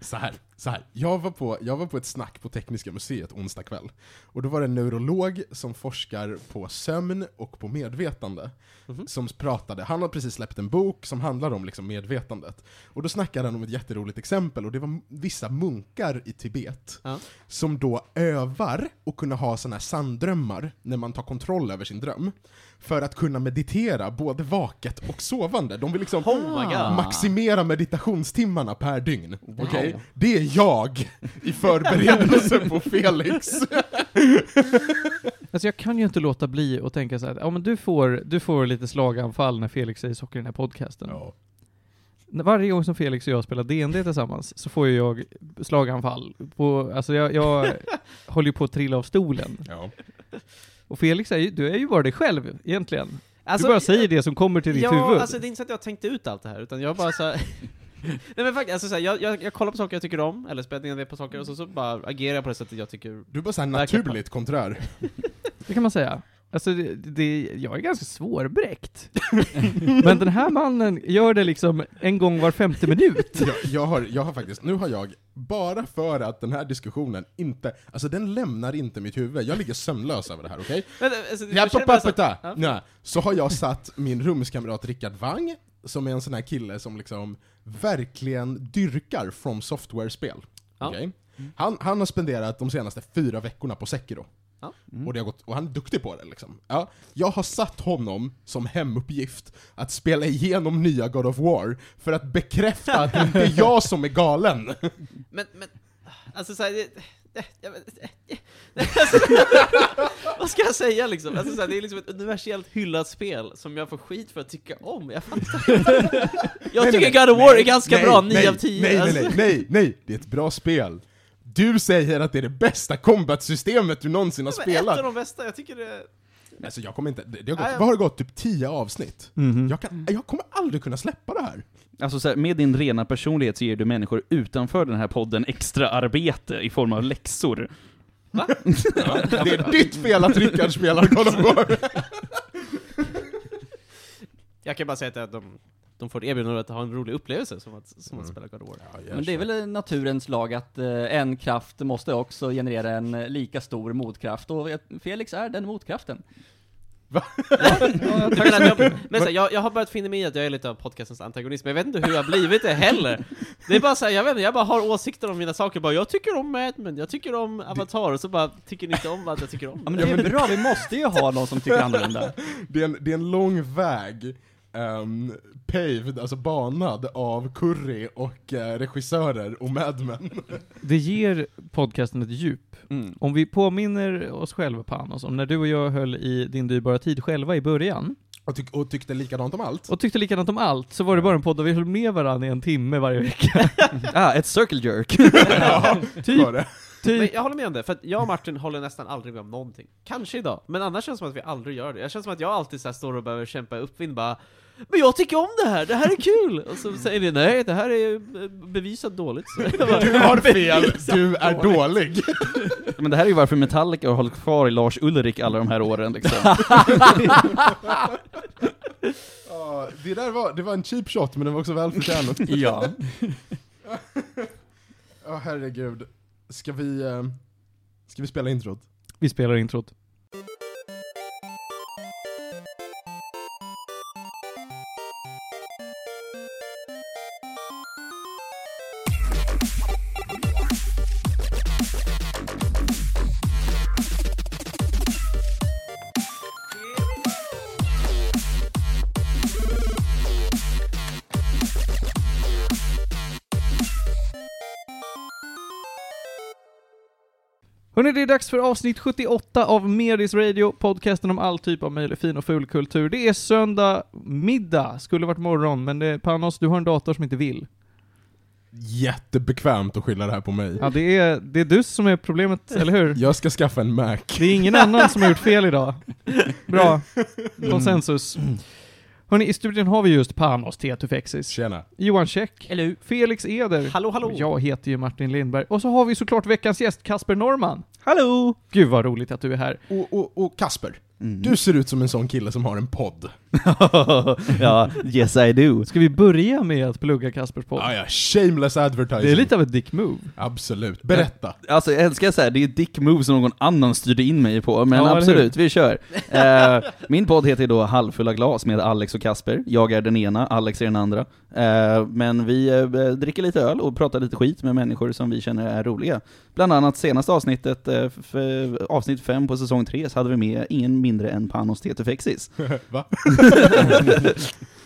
Så här, så här. Jag, var på, jag var på ett snack på Tekniska museet onsdag kväll. Och då var det en neurolog som forskar på sömn och på medvetande. Mhm. Som pratade, han har precis släppt en bok som handlar om liksom medvetandet. Och då snackade han om ett jätteroligt exempel, och det var vissa munkar i Tibet. Ja. Som då övar och kunna ha såna här sanddrömmar när man tar kontroll över sin dröm. För att kunna meditera både vaket och sovande. De vill liksom Oh maximera meditationstimmarna per dygn. Okej? Det är jag i förberedelse på Felix. Alltså jag kan ju inte låta bli att tänka så här, ja men du får, du får lite slaganfall när Felix säger saker i den här podcasten. Ja. Varje gång som Felix och jag spelar D&D tillsammans så får ju jag slaganfall. På, alltså jag, jag håller ju på att trilla av stolen. Ja. Och Felix är ju, du är ju bara dig själv egentligen. Alltså, du bara säger det som kommer till ditt ja, huvud. alltså det är inte så att jag tänkte ut allt det här, utan jag bara så här... Nej men faktiskt, alltså så här, jag, jag, jag kollar på saker jag tycker om, eller spelar ner på saker, och så, så bara agerar jag på det sättet jag tycker... Du är bara såhär naturligt konträr. Det kan man säga. Alltså det, det, jag är ganska svårbräckt. Men den här mannen gör det liksom en gång var femte minut. Jag, jag, har, jag har faktiskt, nu har jag, bara för att den här diskussionen inte, alltså den lämnar inte mitt huvud, jag ligger sömnlös över det här, okej? Men, alltså, Ja, så- pa, Ja. Nej. Så har jag satt min rumskamrat Rickard Wang, som är en sån här kille som liksom verkligen dyrkar From Software-spel. Ja. Okej? Han, han har spenderat de senaste fyra veckorna på Sekiro. Ja. Och, det har gått, och han är duktig på det liksom. Ja, jag har satt honom som hemuppgift att spela igenom nya God of War, för att bekräfta att det inte är jag som är galen. Men, men, alltså det, det, alltså, Vad ska jag säga liksom? Alltså, såhär, det är liksom ett universellt hyllat spel som jag får skit för att tycka om, jag fattar inte. Jag Nej, tycker nej, God of War nej, är ganska nej, bra, nej, 9 av 10. Nej, nej, nej, nej, nej, det är ett bra spel. Du säger att det är det bästa combat-systemet du någonsin har Men ett av spelat. de bästa, jag tycker det... Alltså jag kommer inte, det har gått, vad har det gått? Typ 10 avsnitt? Mhm. Jag, kan, jag kommer aldrig kunna släppa det här. Alltså så här, med din rena personlighet så ger du människor utanför den här podden extra arbete i form av läxor. Va? Det är ditt fel att Rickard spelar God of War. Jag kan bara säga att de, de får ett erbjudande att ha en rolig upplevelse som att, som att Mm. spela God of War. Men det är väl naturens lag att eh, en kraft måste också generera en eh, lika stor motkraft, och jag- Felix är den motkraften. Jag, menar att jag, men så här, jag, jag har börjat finna mig i att jag är lite av podcastens antagonist, men jag vet inte hur jag har blivit det heller. Det är bara så här, jag vet inte, jag bara har åsikter om mina saker, bara jag tycker om Mad Men, jag tycker om Avatar, och så bara tycker ni inte om vad jag tycker om. Ja men det är bra, vi måste ju ha någon som tycker annorlunda. Det är en, det är en lång väg, um, paved, alltså banad av curry och eh, regissörer och madmen. Det ger podcasten ett djup. Mm. Om vi påminner oss själva Panos om när du och jag höll i din dyrbara tid själva i början, Och, tyck, och tyckte likadant om allt. och tyckte likadant om allt, så var det bara en podd där vi höll med varandra i en timme varje vecka. Ah, ett circle jerk. ja, Typ. var det. Men jag håller med om det, för att jag och Martin håller nästan aldrig med om någonting. Kanske idag, men annars känns det som att vi aldrig gör det. Jag känns som att jag alltid så här står och behöver kämpa uppvind bara Men jag tycker om det här, det här är kul! Och så säger vi nej, det här är eh, bevisat dåligt. Bara, Du har fel, du är dålig. Men det här är ju varför Metallica har hållit kvar i Lars Ulrik alla de här åren liksom. Ja, det där var, det var en cheap shot, men det var också välförtjänat. ja. Ja, herregud. Ska vi, eh, ska vi spela introt? Vi spelar introt. Hörrni, det är dags för avsnitt 78 av Medis Radio, podcasten om all typ av möjlig fin och ful kultur. Det är söndag middag, skulle varit morgon, men det, Panos, du har en dator som inte vill. Jättebekvämt att skylla det här på mig. Ja, det är, det är du som är problemet, eller hur? Jag ska skaffa en Mac. Det är ingen annan som har gjort fel idag. Bra. Konsensus. Hörni, i studion har vi just Panos Tetufexis, Tjena. Johan Käck, Eller hur? Felix Eder, hallå hallå! och jag heter ju Martin Lindberg. Och så har vi såklart veckans gäst, Kasper Norman. Hallå! Gud vad roligt att du är här. Och, och, och Kasper, Mm. Du ser ut som en sån kille som har en podd. ja, yes I do. Ska vi börja med att plugga Kaspers podd? Ah, ja, shameless advertising. Det är lite av ett dick move. Absolut. Berätta. Alltså jag älskar så här, det är dick move som någon annan styrde in mig på, men Ja, absolut, vi kör. Eh, min podd heter då Halvfulla glas med Alex och Kasper. Jag är den ena, Alex är den andra. Eh, men vi eh, dricker lite öl och pratar lite skit med människor som vi känner är roliga. Bland annat senaste avsnittet, avsnitt 5 på säsong 3, så hade vi med ingen mindre än Panos Tetufexis. Va?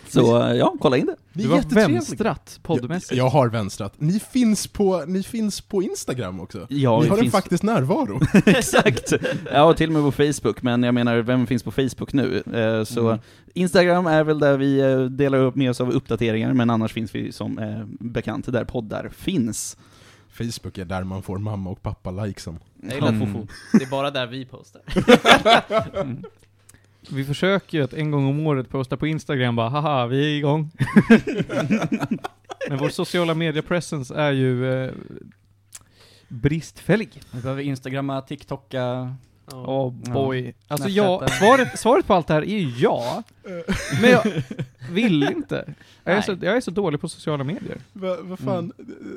Så ja, kolla in det. Ni är vänstrat poddmässigt. Jag, jag har vänstrat. Ni finns på, ni finns på Instagram också. Ja, ni har en finns- faktisk närvaro. Exakt! Ja, och till och med på Facebook, men jag menar, vem finns på Facebook nu? Eh, så Mm. Instagram är väl där vi eh, delar upp med oss av uppdateringar, men annars finns vi som eh, bekant där poddar finns. Facebook är där man får mamma och pappa likesen. Jag gillar Mm. fofo. Det är bara där vi postar. Vi försöker ju att en gång om året posta på Instagram bara haha, vi är igång. Men vår sociala media presence är ju eh, bristfällig. Vi behöver instagramma, tiktoka, Oh boy. Alltså Snapchatta. ja, svaret, svaret på allt det här är ju ja. Men jag vill inte. Jag är, så, jag är så dålig på sociala medier. Vad vad fan,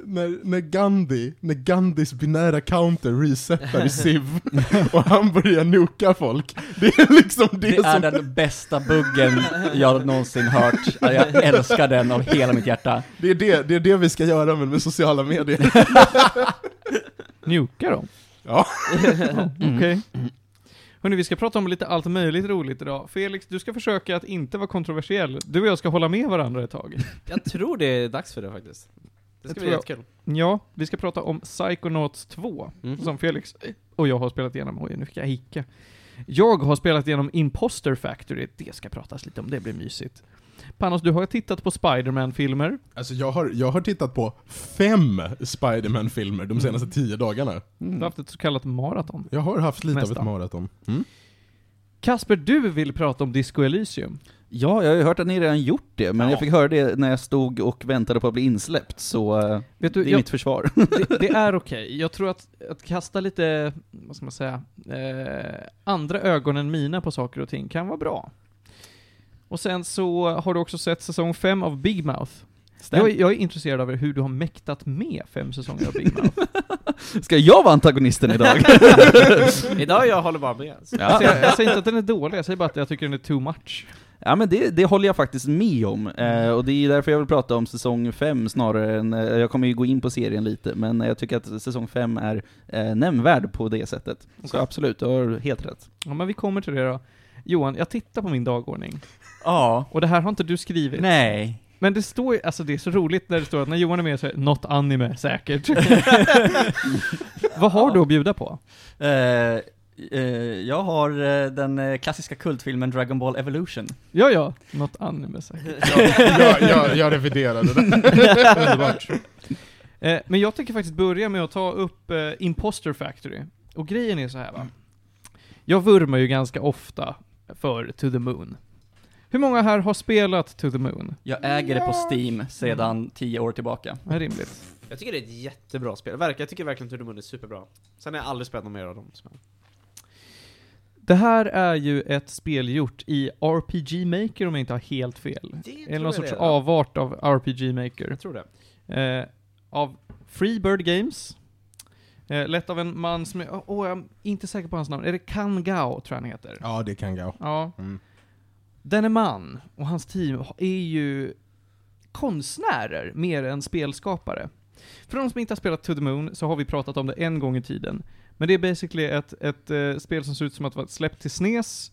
när, när Gandhi, när Gandhis binära counter resetar i Civ och han börjar nuka folk, det är liksom det, Det är som... den bästa buggen jag någonsin hört. Jag älskar den av hela mitt hjärta. Det är det, det är det vi ska göra med, med sociala medier. Njuka dem. Ja. Ja, Okej. Hörni, vi ska prata om lite allt möjligt roligt idag. Felix, du ska försöka att inte vara kontroversiell. Du och jag ska hålla med varandra ett tag. Jag tror det är dags för det faktiskt. Det ska bli jättekul. Ja, vi ska prata om Psychonauts 2, Mm. som Felix och jag har spelat igenom. Oj, nu fick jag hicka. Jag har spelat igenom Imposter Factory, det ska pratas lite om, det blir mysigt. Panos, du har tittat på Spider-Man-filmer. Alltså jag har, jag har tittat på fem Spider-Man-filmer de senaste tio dagarna. Du har haft ett så kallat maraton. Jag har haft lite av Nästan. ett maraton. Mm. Kasper, du vill prata om Disco Elysium. Ja, jag har ju hört att ni redan gjort det, men Ja. jag fick höra det när jag stod och väntade på att bli insläppt, så eh, Vet du, det är jag, mitt försvar. det, det är okej. Jag tror att, att kasta lite, vad ska man säga, eh, andra ögon än mina på saker och ting kan vara bra. Och sen så har du också sett säsong 5 av Big Mouth. Jag, är- jag är intresserad av hur du har mäktat med fem säsonger av Big Mouth. Ska jag vara antagonisten idag? Idag jag håller bara med. Alltså jag, jag säger inte att den är dålig, jag säger bara att jag tycker den är too much. Ja men det, det håller jag faktiskt med om, eh, och det är därför jag vill prata om säsong 5 snarare än, eh, jag kommer ju gå in på serien lite, men jag tycker att säsong 5 är eh, nämnvärd på det sättet. Så Okej. absolut, du har helt rätt. Ja men vi kommer till det då. Johan, jag tittar på min dagordning. Ja. Och det här har inte du skrivit. Nej. Men det står ju, alltså det är så roligt när det står att när Johan är med så är det något anime, säkert. Vad har du att bjuda på? Eh, eh, jag har eh, den eh, klassiska kultfilmen Dragon Ball Evolution. Ja, ja, något anime säkert. jag, jag, jag reviderade det. Underbart. Eh, men jag tänker faktiskt börja med att ta upp eh, Imposter Factory. Och grejen är så här va. Jag vurmar ju ganska ofta för To the Moon. Hur många här har spelat To the Moon? Jag äger det på Steam sedan tio år tillbaka. Det är rimligt. Jag tycker det är ett jättebra spel. Verkar, jag tycker verkligen att Moon är superbra. Sen har jag aldrig spelat något mer av dem. Så. Det här är ju ett spel gjort i RPG Maker om jag inte har helt fel. Det Eller någon sorts avart av RPG Maker. Jag tror det. Eh, av Freebird Games. Eh, lett av en man som är, åh, oh, jag är inte säker på hans namn. Är det Kan Gao, tror jag han heter? Ja, det kan gå. Ja. Mm. Denne man och hans team är ju konstnärer mer än spelskapare. För de som inte har spelat To the Moon så har vi pratat om det en gång i tiden. Men det är basically ett, ett eh, spel som ser ut som att vara släppt till SNES.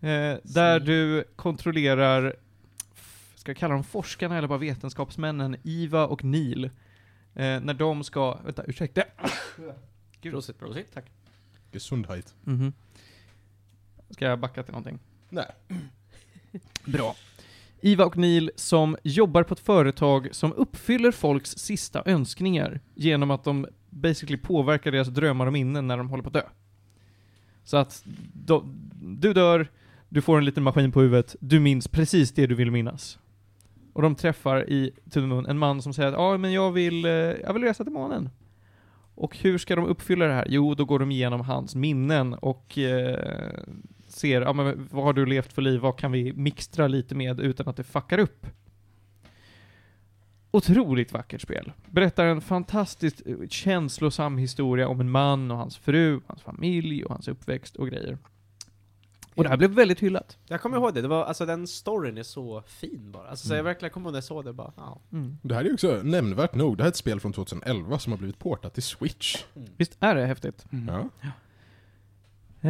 Eh, där du kontrollerar, ska jag kalla dem forskarna eller bara vetenskapsmännen, Iva och Neil. Eh, när de ska, vänta, ursäkta. Gud. Prosit, prosit. Tack. Gesundheit. Mhm. Ska jag backa till någonting? Nej. Bra. Iva och Neil som jobbar på ett företag som uppfyller folks sista önskningar genom att de basically påverkar deras drömmar och minnen när de håller på att dö. Så att då, du dör, du får en liten maskin på huvudet, du minns precis det du vill minnas. Och de träffar i To en man som säger att ja, men jag vill, eh, jag vill resa till månen. Och hur ska de uppfylla det här? Jo, då går de igenom hans minnen och eh, ser, ja men vad har du levt för liv, vad kan vi mixtra lite med utan att det fuckar upp? Otroligt vackert spel. Berättar en fantastiskt eh, känslosam historia om en man och hans fru, hans familj och hans uppväxt och grejer. Och det här blev väldigt hyllat. Jag kommer ihåg det, det var, alltså den storyn är så fin bara. Alltså, så jag Mm. verkligen kommer ihåg när jag såg det bara, ja. Mm. Det här är ju också nämnvärt nog, det här är ett spel från 2011 som har blivit portat till Switch. Visst är det häftigt? Ja.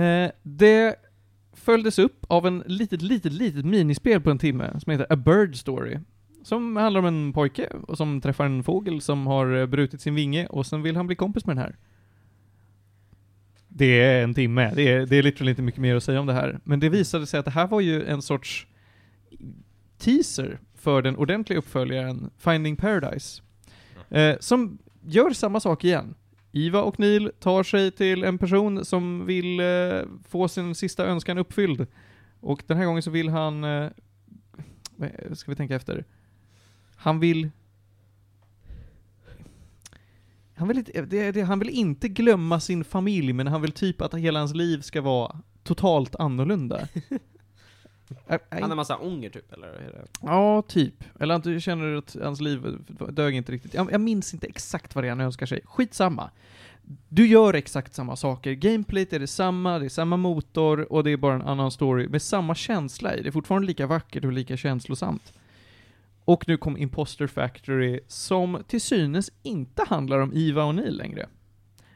Eh, det följdes upp av en litet, litet, litet minispel på en timme som heter A Bird Story. Som handlar om en pojke och som träffar en fågel som har eh, brutit sin vinge och sen vill han bli kompis med den här. Det är en timme, det är, det är literally inte mycket mer att säga om det här. Men det visade sig att det här var ju en sorts teaser för den ordentliga uppföljaren Finding Paradise. Eh, som gör samma sak igen. Iva och Neil tar sig till en person som vill eh, få sin sista önskan uppfylld. Och den här gången så vill han... Eh, ska vi tänka efter? Han vill... Han vill, inte, det, det, han vill inte glömma sin familj, men han vill typ att hela hans liv ska vara totalt annorlunda. Han har massa ånger typ, eller? Ja, typ. Eller du känner att hans liv dög inte riktigt. Jag, jag minns inte exakt vad det är han önskar sig. Skitsamma. Du gör exakt samma saker. Gameplayt är detsamma, det är samma motor och det är bara en annan story med samma känsla i. Det är fortfarande lika vackert och lika känslosamt. Och nu kom Imposter Factory som till synes inte handlar om Iva och Neil längre.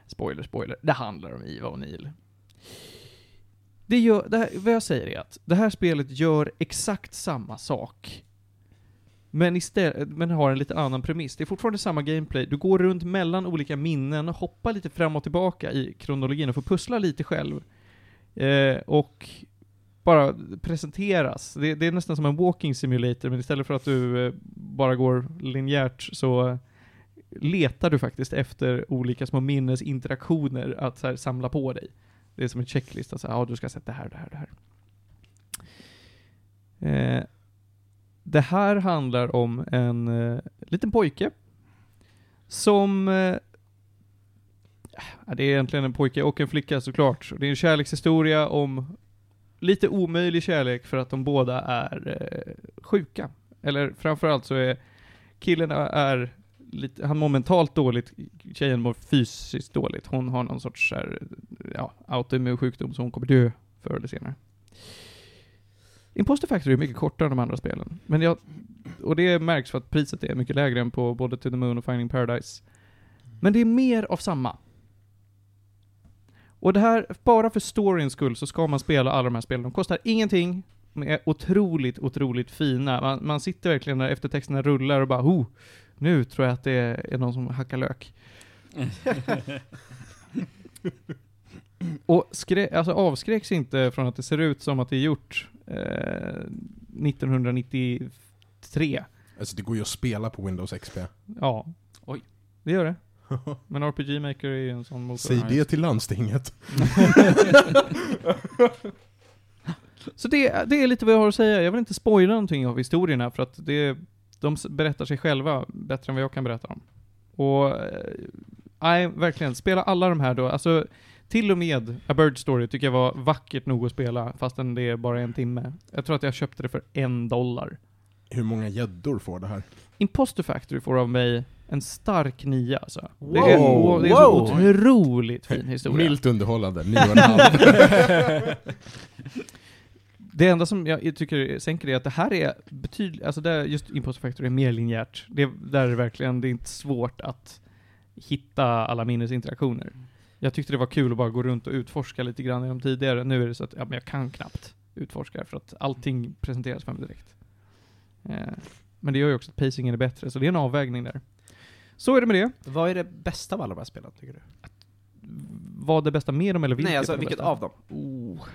Spoiler, spoiler. Det handlar om Iva och Neil. Det gör, det här, vad jag säger är att det här spelet gör exakt samma sak. Men, istället, men har en lite annan premiss. Det är fortfarande samma gameplay. Du går runt mellan olika minnen, hoppar lite fram och tillbaka i kronologin och får pussla lite själv. Eh, och bara presenteras. Det, det är nästan som en walking simulator, men istället för att du eh, bara går linjärt så eh, letar du faktiskt efter olika små minnesinteraktioner att så här, samla på dig. Det är som en checklista, så här, ja du ska sätta det här, det här, det här. Eh, det här handlar om en eh, liten pojke som... Eh, ja, det är egentligen en pojke och en flicka såklart. Det är en kärlekshistoria om lite omöjlig kärlek för att de båda är eh, sjuka. Eller framförallt så är killen eh, är lite, han mår mentalt dåligt, tjejen mår fysiskt dåligt. Hon har någon sorts här, ja, autoimmun sjukdom så hon kommer dö förr eller senare. Imposter Factory är mycket kortare än de andra spelen. Men jag, och det märks för att priset är mycket lägre än på både To the Moon och Finding Paradise. Men det är mer av samma. Och det här, bara för storyns skull så ska man spela alla de här spelen. De kostar ingenting, de är otroligt, otroligt fina. Man, man sitter verkligen när eftertexterna rullar och bara oh, nu tror jag att det är någon som hackar lök. Och alltså avskräcks inte från att det ser ut som att det är gjort eh, 1993. Alltså det går ju att spela på Windows XP. Ja. Oj. Det gör det. Men RPG Maker är ju en sån motor. Säg det till landstinget. Så det, det är lite vad jag har att säga. Jag vill inte spoila någonting av historierna för att det, de berättar sig själva bättre än vad jag kan berätta dem. Och, eh, nej, verkligen. Spela alla de här då. Alltså, till och med A Bird Story tycker jag var vackert nog att spela, fastän det är bara en timme. Jag tror att jag köpte det för en dollar. Hur många gäddor får det här? Imposter Factory får av mig en stark nia alltså. Det är, Wow, och det är så wow. otroligt fin historia. Milt underhållande, nio och en halv. Det enda som jag tycker sänker det är att det här är betydligt, alltså där just Imposter Factory är mer linjärt. Det, där är det verkligen, det är inte svårt att hitta alla minnesinteraktioner. Jag tyckte det var kul att bara gå runt och utforska lite grann i de tidigare. Nu är det så att, ja men jag kan knappt utforska för att allting presenteras för mig direkt. Eh, men det gör ju också att pacingen är bättre, så det är en avvägning där. Så är det med det. Vad är det bästa av alla de här spelen, tycker du? Vad är det bästa med dem eller vilket Nej, alltså vilket av dem? Oh.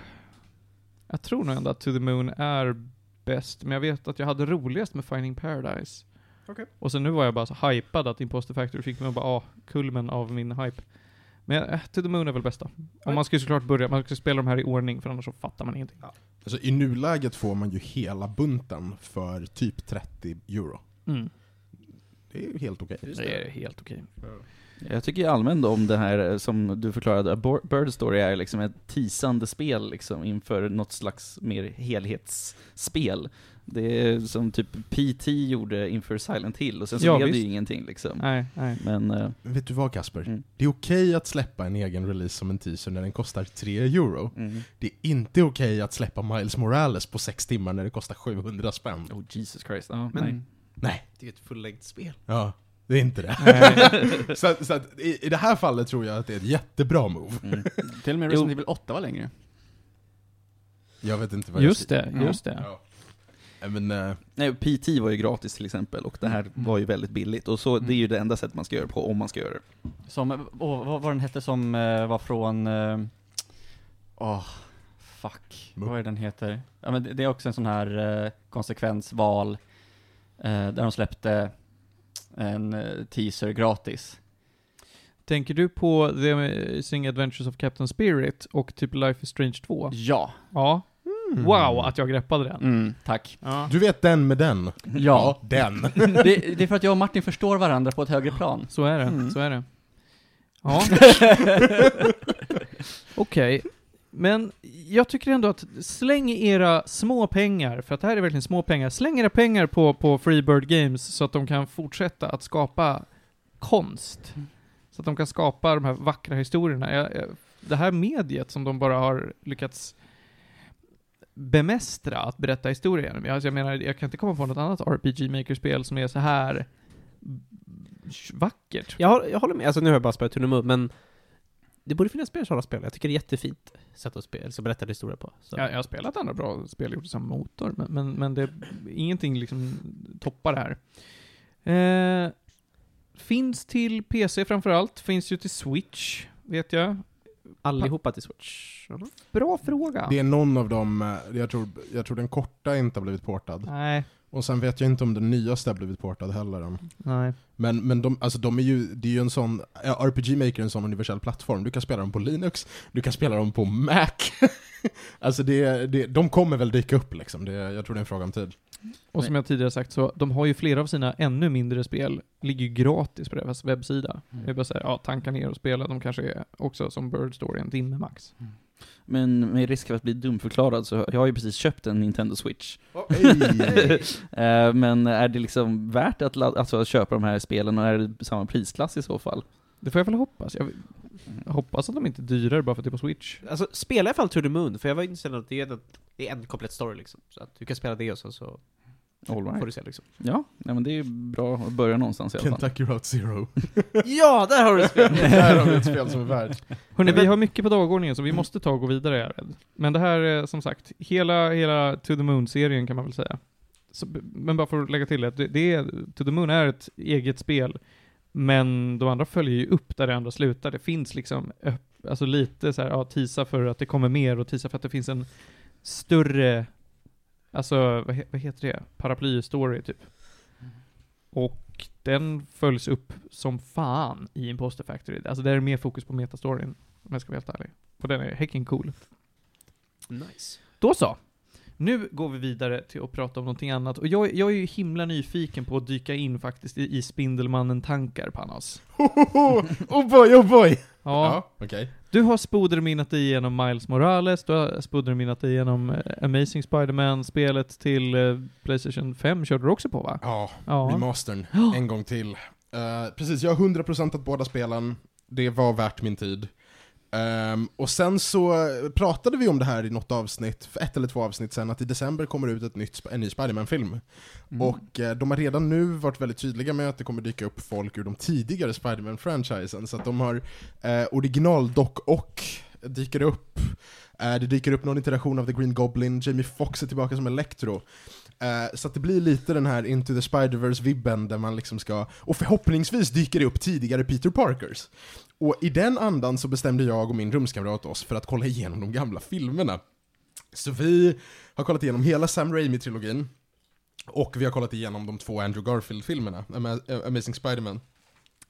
Jag tror nog ändå att To the Moon är bäst, men jag vet att jag hade roligast med Finding Paradise. Okej. Och sen nu var jag bara så hypad att Imposter Factory fick mig att bara, ah, kulmen av min hype. Men äh, To the Moon är väl bästa. Och man ska ju såklart börja, man ska spela de här i ordning, för annars så fattar man ingenting. Alltså i nuläget får man ju hela bunten för typ 30 euro. Mm. Det är ju helt okej. Det är helt okej. Jag tycker allmänt om det här eh, som du förklarade, Bird Story är liksom ett teasande spel liksom inför något slags mer helhetsspel. Det är som typ PT gjorde inför Silent Hill, och sen så Ja, blev det ju ingenting liksom. Nej, nej. Men, eh, Vet du vad Kasper? Mm. Det är okej att släppa en egen release som en teaser när den kostar 3 euro. mm. Det är inte okej att släppa Miles Morales på 6 timmar när det kostar 700 spänn. Oh Jesus Christ. Ja, Men- nej. Nej, Det är ett fullängdsspel. ja, det är inte det. så så att i, i det här fallet tror jag att det är ett jättebra move. Mm. Till och med. Resident Evil 8 var längre. Jag vet inte vad jag Just det, Ja. just det. Ja. Men, eh, Nej, PT var ju gratis till exempel, och det här var ju väldigt billigt. Och så, det är ju det enda sättet man ska göra det på, om man ska göra det. Som, åh, vad var den hette som eh, var från, åh, fuck, Mupp. vad är den heter? Ja men det, det är också en sån här konsekvensval, där de släppte en eh, teaser gratis. Tänker du på The Amazing Adventures of Captain Spirit och typ Life is Strange 2? Ja, Ja. Mm. Wow, att jag greppade den. mm, tack. Ja. Du vet den med den? Ja, den. det, det är för att jag och Martin förstår varandra på ett högre plan. Så är det, Mm. så är det. Ja. Okej. Men jag tycker ändå att släng era små pengar, för att det här är verkligen små pengar, släng era pengar på, på Freebird Games så att de kan fortsätta att skapa konst. Så att de kan skapa de här vackra historierna. Jag, jag, det här mediet som de bara har lyckats bemästra att berätta historier genom. Alltså jag menar, jag kan inte komma på något annat RPG Maker-spel som är så här vackert. Jag, jag håller med, alltså nu har jag bara spelat Moon, men det borde finnas mer sådana spel. Jag tycker det är jättefint sätt att spela, så berätta historia på. Så. Jag, jag har spelat andra bra spel gjort i samma motor, men, men, men det, ingenting liksom toppar det här. Eh, finns till PC framförallt, finns ju till Switch, vet jag. Allihopa till Switch. Bra fråga. Det är någon av dem, eh, jag tror, jag tror den korta inte har blivit portad. Nej, Och sen vet jag inte om den nyaste har blivit portad heller än. nej. Men, men de, alltså de är ju, det är ju en sån, RPG Maker är en sån universell plattform. Du kan spela dem på Linux, du kan spela dem på Mac. alltså det, det, de kommer väl dyka upp liksom, det, jag tror det är en fråga om tid. Och som jag tidigare sagt så, de har ju flera av sina ännu mindre spel, ligger ju gratis på deras webbsida. Det är bara såhär, ja, tanka ner och spela, de kanske är också som Bird Story, en timme max. Men med risk för att bli dumförklarad så jag har ju precis köpt en Nintendo Switch. Hey. Eh, Men är det liksom värt att, alltså, att köpa de här spelen och är det samma prisklass i så fall? Det får jag väl hoppas. Jag, hoppas att de inte är dyrare bara för att det är på Switch. Alltså, spela i alla fall To the Moon, för jag var inställd att det är, en, det är en komplett story liksom. Så att du kan spela det och så, så All får right. du se liksom. Ja, nej, men det är ju bra att börja någonstans i alla fall. Kentucky Route Zero. Ja, där har du spel! Där har vi ett spel som är värt. Hörni, Men- vi har mycket på dagordningen så vi måste ta och gå vidare, är jag rädd. Men det här är som sagt, hela, hela To the Moon-serien kan man väl säga. Så, men bara för att lägga till det, det, är, To the Moon är ett eget spel, men de andra följer ju upp där det andra slutar. Det finns liksom, alltså lite så här, ja, tisa för att det kommer mer och tisa för att det finns en större, alltså vad, he, vad heter det? Paraply-story typ. Och den följs upp som fan i Imposter Factory. Alltså där är mer fokus på metastoryn, om jag ska vara helt ärlig. Och den är häcken cool. Nice. Då så. Nu går vi vidare till att prata om någonting annat. Och jag, jag är ju himla nyfiken på att dyka in faktiskt i, i Spindelmannen-tankar, Panos. oh boy, oh boy! Ja, Ja, okej. Du har spoderminnat dig igenom Miles Morales, du har spoderminnat dig igenom eh, Amazing Spider-Man-spelet till eh, Playstation 5 körde du också på va? Ja, Ja. remastern. En gång till. Eh, precis, jag har 100% att båda spelen. Det var värt min tid. Ehm, och sen så pratade vi om det här i något avsnitt, för ett eller två avsnitt sen, att i december kommer ut ett nytt, en ny Spiderman-film. Mm. Och eh, de har redan nu varit väldigt tydliga med att det kommer dyka upp folk ur de tidigare Spiderman-franchisen, så att de har eh, original Doc och dyker upp. Eh, det dyker upp någon iteration av The Green Goblin, Jamie Foxx är tillbaka som Electro. Så att det blir lite den här Into the Spider-Verse-vibben där man liksom ska, och förhoppningsvis dyker det upp tidigare Peter Parkers. Och i den andan så bestämde jag och min rumskamrat oss för att kolla igenom de gamla filmerna. Så vi har kollat igenom hela Sam Raimi-trilogin, och vi har kollat igenom de två Andrew Garfield-filmerna, Ama- Amazing Spider-Man.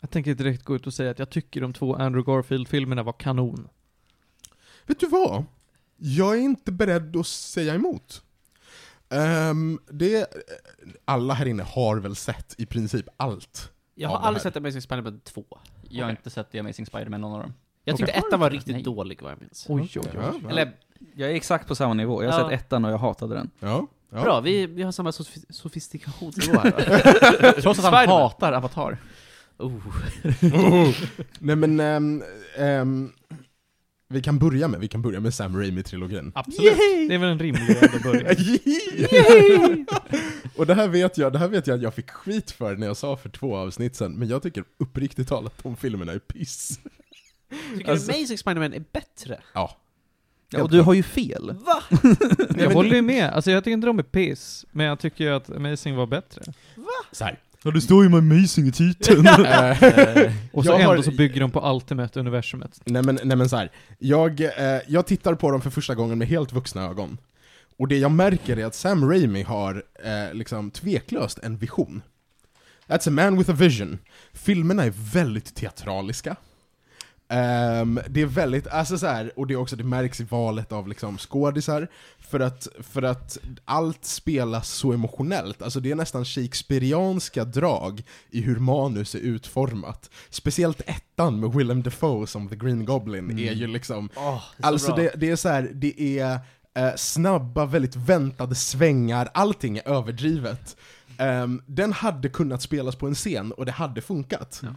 Jag tänker direkt gå ut och säga att jag tycker de två Andrew Garfield-filmerna var kanon. Vet du vad? Jag är inte beredd att säga emot. Ehm, det, alla här inne har väl sett i princip allt. Jag har aldrig sett Amazing Spider-Man 2. Jag har inte sett The Amazing Spider-Man, någon av dem. Jag tyckte Okej. ettan var riktigt Nej. dålig vad jag minns. Oj, oj, oj. Ja. Eller, Jag är exakt på samma nivå, jag har Ja. sett ettan och jag hatade den. ja, ja. bra, vi, vi har samma sofis- sofistikationsnivå här va? Trots att han Spider-Man. hatar Avatar. oh. Oh. Nej men, ehm, ehm, vi kan börja med, vi kan börja med Sam Raimi-trilogin. Absolut. Det är väl en rimlig väg att börja. och det här, vet jag, det här vet jag att jag fick skit för när jag sa för två avsnitt sen, men jag tycker uppriktigt talat de filmerna är piss. Tycker Alltså- du Amazing Spider-Man är bättre? Ja. Ja, och du har ju fel. Va? Jag håller ju med, alltså jag tycker inte de är piss, men jag tycker ju att Amazing var bättre. Så här. Ja, det står ju med amazing i titeln. Eh, Och så Jag ändå har- så bygger de på Ultimate-universumet. nej men, nej men så här. Jag, eh, jag tittar på dem för första gången med helt vuxna ögon. Och det jag märker är att Sam Raimi har eh, liksom tveklöst en vision. That's a man with a vision. Filmerna är väldigt teatraliska. Ehm, det är väldigt, alltså så här, och det är också, det märks i valet av liksom skådisar, för att, för att allt spelas så emotionellt, alltså det är nästan shakespearianska drag i hur manus är utformat. Speciellt ettan med Willem Dafoe som The Green Goblin är ju liksom, Oh, alltså det, det är så här, det är eh, snabba, väldigt väntade svängar, allting är överdrivet. Ehm, den hade kunnat spelas på en scen och det hade funkat. Ja.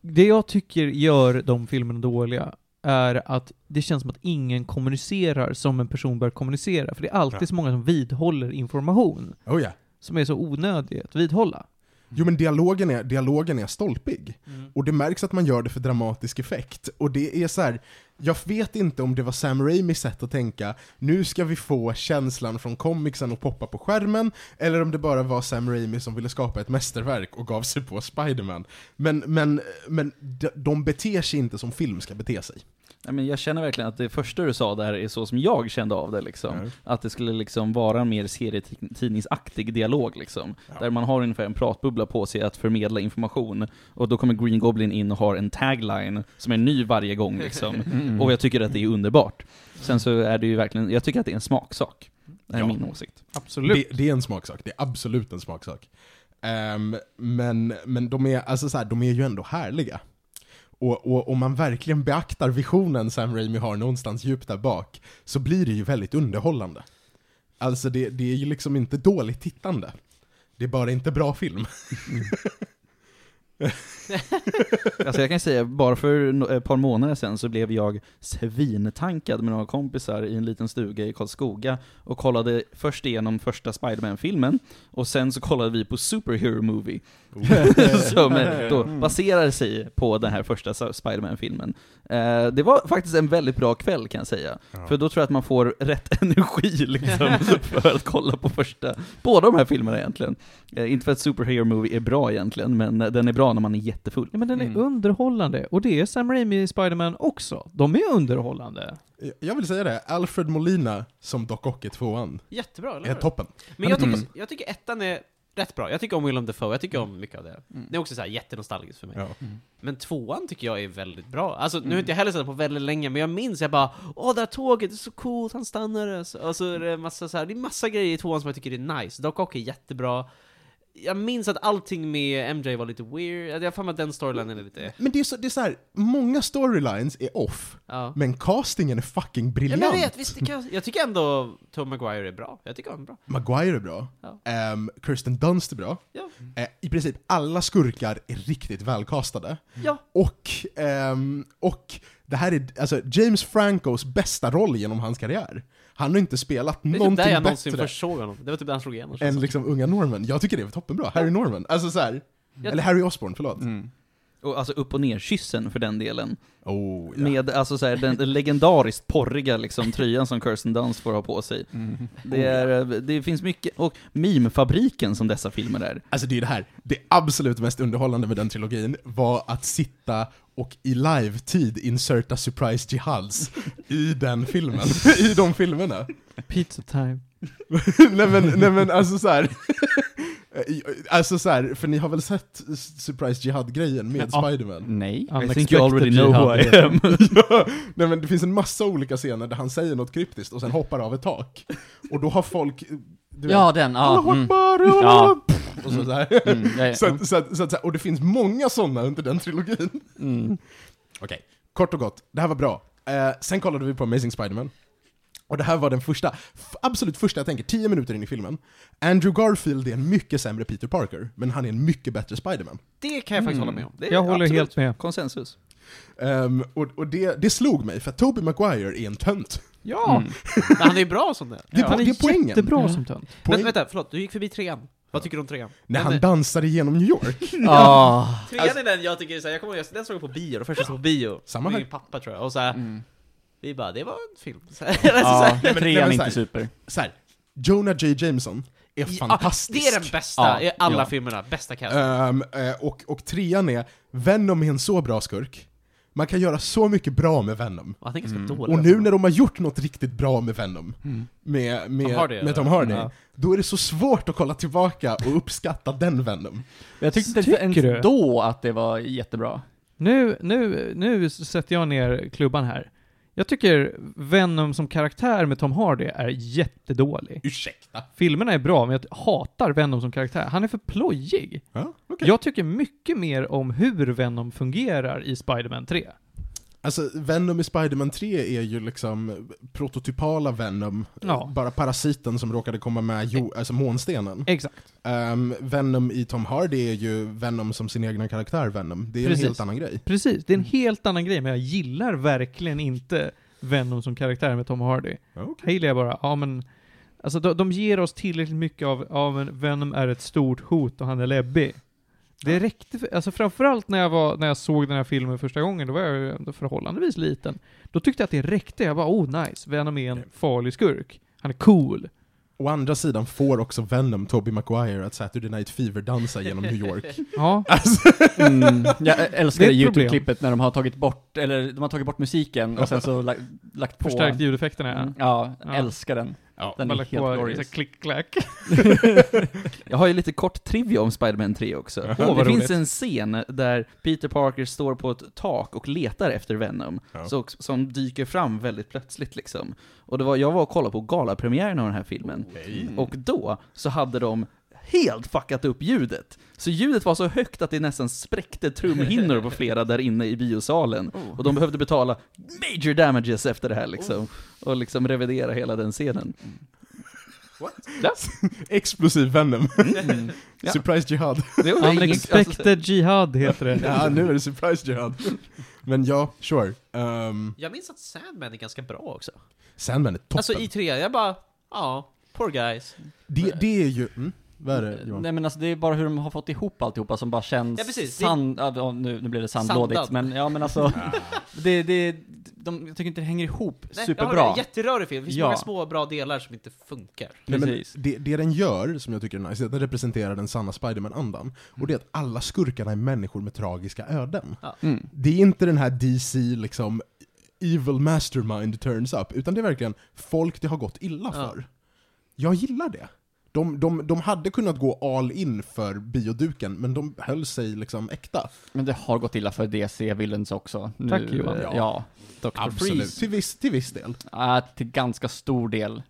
Det jag tycker gör de filmerna dåliga är att det känns som att ingen kommunicerar som en person bör kommunicera, för det är alltid Ja. så många som vidhåller information, Oh ja. som är så onödig att vidhålla. Jo men dialogen är, dialogen är stolpig. Och det märks att man gör det för dramatisk effekt. Och det är så här jag vet inte om det var Sam Raimis sätt att tänka, nu ska vi få känslan från comicsen att poppa på skärmen, eller om det bara var Sam Raimi som ville skapa ett mästerverk och gav sig på Spiderman. Men, men, men de beter sig inte som film ska bete sig. Nej, men jag känner verkligen att det första du sa där är så som jag kände av det liksom. Ja. Att det skulle liksom vara en mer serietidningsaktig dialog liksom. Ja. Där man har ungefär en pratbubbla på sig att förmedla information. Och då kommer Green Goblin in och har en tagline som är ny varje gång liksom. Mm. Och jag tycker att det är underbart. Sen så är det ju verkligen, jag tycker att det är en smaksak. Det är Ja. min åsikt. Absolut. Det, det är en smaksak, det är absolut en smaksak. Ehm, men, men de är, alltså så här, de är ju ändå härliga. Och, och om man verkligen beaktar visionen Sam Raimi har någonstans djupt där bak, så blir det ju väldigt underhållande. Alltså det, det är ju liksom inte dåligt tittande. Det är bara inte bra film. Mm. Alltså jag kan säga, bara för ett par månader sedan så blev jag svintankad med några kompisar i en liten stuga i Karlskoga och kollade först igenom första Spider-Man-filmen, och sen så kollade vi på Superhero Movie, som då baserar sig på den här första Spider-Man-filmen. Eh, det var faktiskt en väldigt bra kväll kan jag säga, Ja. för då tror jag att man får rätt energi liksom, för att kolla på första, båda de här filmerna egentligen. Eh, inte för att Superhero Movie är bra egentligen, men den är bra när man är jättefull. Ja, men den är Mm. underhållande, och det är Sam Raimi i Spider-Man också. De är underhållande. Jag vill säga det, Alfred Molina som Doc Ock i tvåan Jättebra, eller är hur? toppen. Men jag tycker, Mm. jag tycker ettan är rätt bra. Jag tycker om Willem Dafoe, jag tycker om mycket av det. Mm. Det är också så här jättenostalgiskt för mig. Ja. Men tvåan tycker jag är väldigt bra. Alltså, nu har inte jag heller sett den på väldigt länge, men jag minns jag bara Åh, det här tåget är så coolt, han stannade. Så- Och så är det massa så här, det är massa grejer i tvåan som jag tycker är nice. Doc Ock är jättebra. Jag minns att allting med MJ var lite weird. Jag har att den storylinen är lite... Men det är så, det är så här, många storylines är off, Ja. men castingen är fucking Ja, briljant. men jag vet, visst, kan, jag tycker ändå Tom Maguire är bra. Jag tycker han är bra. Maguire är bra, Ja. Ehm, Kirsten Dunst är bra, Ja. Eh, i princip alla skurkar är riktigt välkastade. Ja. Och, ehm, och det här är alltså James Francos bästa roll genom hans karriär. Han har inte spelat Det är typ där jag någonsin bättre först såg honom. Det var typ där han slog igenom. än liksom unga Norman. Jag tycker det är toppenbra. Harry Norman. Alltså så här, Jag- eller Harry Osborn, förlåt. Mm. Och alltså upp och ner kyssen för den delen. Oh, ja. Med alltså så här, den, den legendariskt porriga liksom, tröjan som Kirsten Dunst får ha på sig. Mm. Det, är, det finns mycket, och meme-fabriken som dessa filmer är. Alltså det är det här, det absolut mest underhållande med den trilogin var att sitta och i live-tid inserta surprise jihads i den filmen, i de filmerna. Pizza time. nej, men, nej men alltså så här. Alltså så här, för ni har väl sett Surprise Jihad-grejen med Ja. Spiderman? Nej. I think you already know who I am. ja, nej men det finns en massa olika scener där han säger något kryptiskt och sen hoppar av ett tak. Och då har folk, du vet, Ja, den. Ja. Allahu Mm. Akbar, Ja. och så, så här. Mm, ja, ja. Så, att- så, att- så, att- så, här, och det finns många sådana under den trilogin. Mm. Okej, kort och gott, det här var bra. Eh, sen kollade vi på Amazing Spider-Man. Och det här var den första, absolut första jag tänker, 10 minuter in i filmen. Andrew Garfield är en mycket sämre Peter Parker, men han är en mycket bättre Spider-Man. Det kan jag faktiskt Mm. hålla med om. Det är Jag håller absolut. helt med. Konsensus. Ehm, och och det, det slog mig, för att Tobey Maguire är en tönt. Ja! Mm. Men han är bra som det. Det är, Han po- det är poängen. jättebra Ja. som tönt. Poäng- Men vänta, förlåt, du gick förbi trean. Vad tycker du om trean? När han är- dansar igenom New York. Ah. Trean är den jag tycker är såhär, jag kommer ihåg, den såg jag på bio, den första jag såg på bio. Samma här. min pappa tror jag, och såhär, Mm. Vi bara, det var en film. Så här, alltså, så Ja, men- trean är inte här- super. Så här, Jonah J. Jameson är Ja, fantastisk. det är den bästa Ja, i alla ja. filmerna, bästa cast. Ehm, eh, och, och trean är, Venom är en så bra skurk. Man kan göra så mycket bra med Venom. Ganska Mm. Och nu när de har gjort något riktigt bra med Venom, Mm. med, med Tom Hardy, med Tom? Hardy Ja. då är det så svårt att kolla tillbaka och uppskatta den Venom. Jag tyckte inte Tycker ens du? då att det var jättebra. Nu, nu, nu sätter jag ner klubban här. Jag tycker Venom som karaktär med Tom Hardy är jättedålig. Ursäkta? Filmerna är bra, men jag hatar Venom som karaktär. Han är för plojig. Ja, okej. Jag tycker mycket mer om hur Venom fungerar i Spider-Man 3. Alltså, Venom i Spider-Man 3 är ju liksom prototypala Venom, Ja. bara parasiten som råkade komma med jo, alltså månstenen. Exakt. Ehm, Venom i Tom Hardy är ju Venom som sin egna karaktär Venom. Det är Precis. en helt annan grej. Precis, det är en helt annan grej, men jag gillar verkligen inte Venom som karaktär med Tom Hardy. Okej. Här gillar jag bara, ja men, alltså de, de ger oss tillräckligt mycket av, av en Venom är ett stort hot och han är läbbig. Det räckte, för, alltså framförallt när jag, var, när jag såg den här filmen första gången, då var jag ju ändå förhållandevis liten. Då tyckte jag att det räckte, jag bara oh nice, Venom är en farlig skurk. Han är cool. Å andra sidan får också Venom Tobey Maguire att Saturday Night Fever dansa genom New York. Ja, Alltså, Mm. Jag älskar Det. YouTube-klippet när de har tagit bort, eller de har tagit bort musiken och sen så lagt, lagt på... förstärkt ljudeffekterna. Mm. Ja, Ja. älskar den. Ja. Den är helt glorious. klick-klack. Jag har ju lite kort trivia om Spider-Man 3 också. Åh, det vad finns roligt. en scen där Peter Parker står på ett tak och letar efter Venom, Ja. så, som dyker fram väldigt plötsligt liksom. Och det var, jag var och kollade på galapremiären av den här filmen, Okej. och då så hade de helt fuckat upp ljudet. Så ljudet var så högt att det nästan spräckte trumhinnor på flera där inne i biosalen. Oh. Och de behövde betala major damages efter det här liksom. Och liksom revidera hela den scenen. Explosiv Venom. Mm. Ja. Surprise Jihad. Unexpected Jihad heter det. ja, nu är det Surprise Jihad. Men ja, sure. Um, Jag minns att Sandman är ganska bra också. Sandman är toppen. Alltså i trean, jag bara, ja, poor guys. det, det är ju... Mm, vad är det Johan? Nej men alltså det är bara hur de har fått ihop alltihopa som bara känns Ja, precis. Det- sand, ja, ja, nu, nu blev det sandlådigt, Sandad. men ja men alltså, det, det, de, jag tycker inte det hänger ihop Nej, superbra. Det, jätterörig film, det finns Ja. många små bra delar som inte funkar. Nej, men det, det den gör, som jag tycker är nice, är att den representerar den sanna Spiderman-andan. Och det är att alla skurkarna är människor med tragiska öden. Mm. Det är inte den här DC, liksom, evil mastermind turns up, utan det är verkligen folk det har gått illa Ja. för. Jag gillar det. De, de, de hade kunnat gå all in för bioduken, men de höll sig liksom äkta. Men det har gått illa för DC Villains också. Nu, Tack, Johan. Ja. Ja. Dr. Absolut. Freeze. Till viss, till viss del. Ja, till ganska stor del.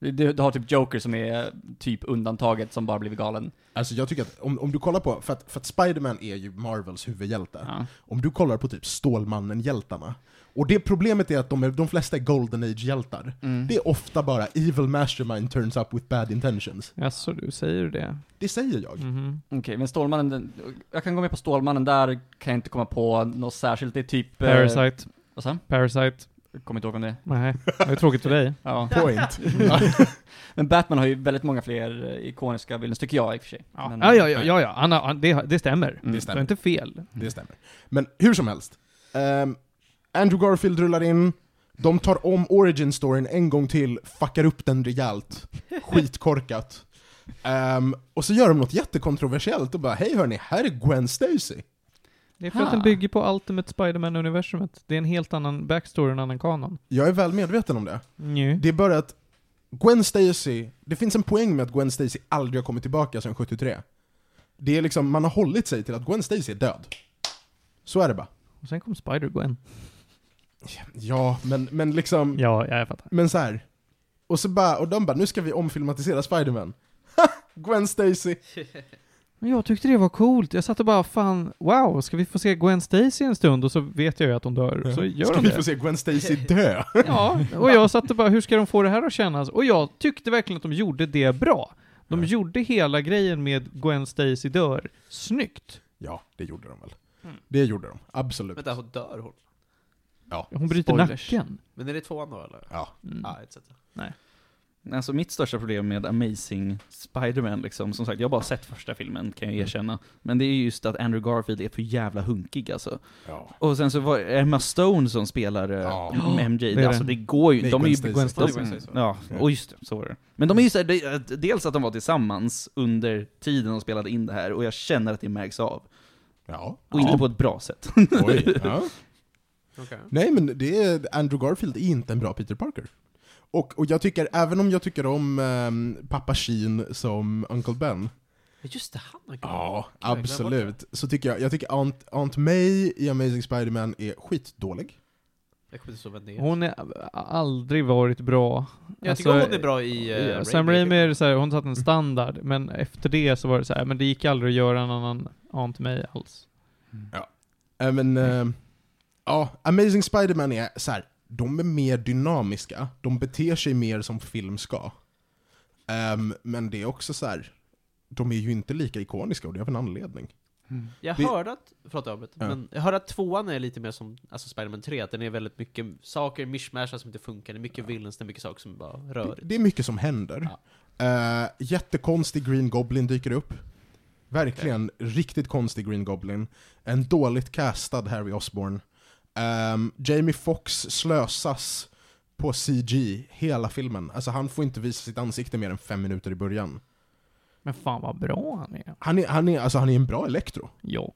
Du, du du har typ Joker som är typ undantaget som bara blivit galen. Alltså jag tycker att om, om du kollar på, för att, för att Spiderman är ju Marvels huvudhjälte. Ja. Om du kollar på typ Stålmannen-hjältarna, och det problemet är att de, är, de flesta är Golden Age-hjältar. Mm. Det är ofta bara evil mastermind turns up with bad intentions. Jaså, du säger det? Det säger jag. Mhm. Okej, men Stålmannen, jag kan gå med på Stålmannen, där kan jag inte komma på något särskilt. Det är typ... eh, Parasite. Vad sa Parasite. Jag kommer inte ihåg om det. Nej, det är tråkigt för dig. Ja. Point. Men Batman har ju väldigt många fler eh, ikoniska villains, tycker jag i och för sig. Ja, Men, ja, ja, ja, ja, ja. Han, har- han, det, det stämmer. Mm. Det Det är stämmer. inte fel. Det stämmer. Men hur som helst. Ehm, Andrew Garfield rullar in, de tar om origin-storyn en gång till, fuckar upp den rejält. Skitkorkat. Ehm, och så gör de något jättekontroversiellt och bara hej hörni, här är Gwen Stacy. Det är för att Ha. den bygger på Ultimate Spider-Man-universumet. Det är en helt annan backstory, en annan kanon. Jag är väl medveten om det. Nju. Det är bara att Gwen Stacy, det finns en poäng med att Gwen Stacy aldrig har kommit tillbaka sedan 73. Det är liksom, man har hållit sig till att Gwen Stacy är död. Så är det bara. Och sen kom Spider-Gwen. Ja, men, men liksom, Ja, ja, jag fattar. men så här. Och så bara, och de bara, nu ska vi omfilmatisera Spiderman. Gwen Stacy. Men jag tyckte det var coolt. Jag satt och bara, fan, wow, ska vi få se Gwen Stacy en stund? Och så vet jag ju att hon dör. Så gör Ska de vi det. få se Gwen Stacy dö? Ja, och jag satt och bara, hur ska de få det här att kännas? Och jag tyckte verkligen att de gjorde det bra. De Ja. gjorde hela grejen med Gwen Stacy dör snyggt. Ja, det gjorde de väl. Mm. Det gjorde de, absolut. Vänta, hon dör hon? Ja. Hon bryter Spoilers. nacken. Men är det tvåan då eller? Ja. Mm. Ja, etc. Alltså mitt största problem med Amazing Spider-Man liksom, som sagt, jag har bara sett första filmen, kan jag Mm. erkänna. Men det är just att Andrew Garfield är för jävla hunkig alltså. ja. Och sen så var det Emma Stone som spelar eh, Ja. MJ, det alltså det. går ju, Nej, de är ju... Gwen Ja, Stacy. och just det, så var det. Men de är ju så här, det- dels att de var tillsammans under tiden de spelade in det här, och jag känner att det märks av. Ja. Och inte på ett bra sätt. Oj. Ja. Okej. Nej men det är, Andrew Garfield är inte en bra Peter Parker. Och, och jag tycker, även om jag tycker om ehm, pappa Sheen som Uncle Ben, Just det, han har ja, absolut, så tycker jag, jag tycker Aunt, Aunt May i Amazing Spider-Man är skitdålig. Jag kommer inte så vem det är. Hon har aldrig varit bra. Jag tycker Alltså, hon är bra i... Uh, Ja, Sam Raimi är så här, hon satt en standard, men efter det så var det så här, men det gick aldrig att göra en annan Aunt May alls. Äh, men, ehm, ja, Amazing Spider-Man är så här. de är mer dynamiska, de beter sig mer som film ska. Ehm, men det är också så här. de är ju inte lika ikoniska och det är av en anledning. Jag Det- hörde att, förlåt jag Ja. men jag hörde att tvåan är lite mer som alltså Spider-Man 3, att den är väldigt mycket saker, mishmashar som inte funkar, det är mycket villains, det är mycket saker som bara rör. Det, det är mycket som händer. Eh, jättekonstig Green Goblin dyker upp. Verkligen riktigt konstig Green Goblin. En dåligt castad Harry Osborn. Ehm, Jamie Foxx slösas på CG hela filmen. Alltså han får inte visa sitt ansikte mer än fem minuter i början. Men fan vad bra han är. Han är, han är, alltså han är en bra elektro. Ja.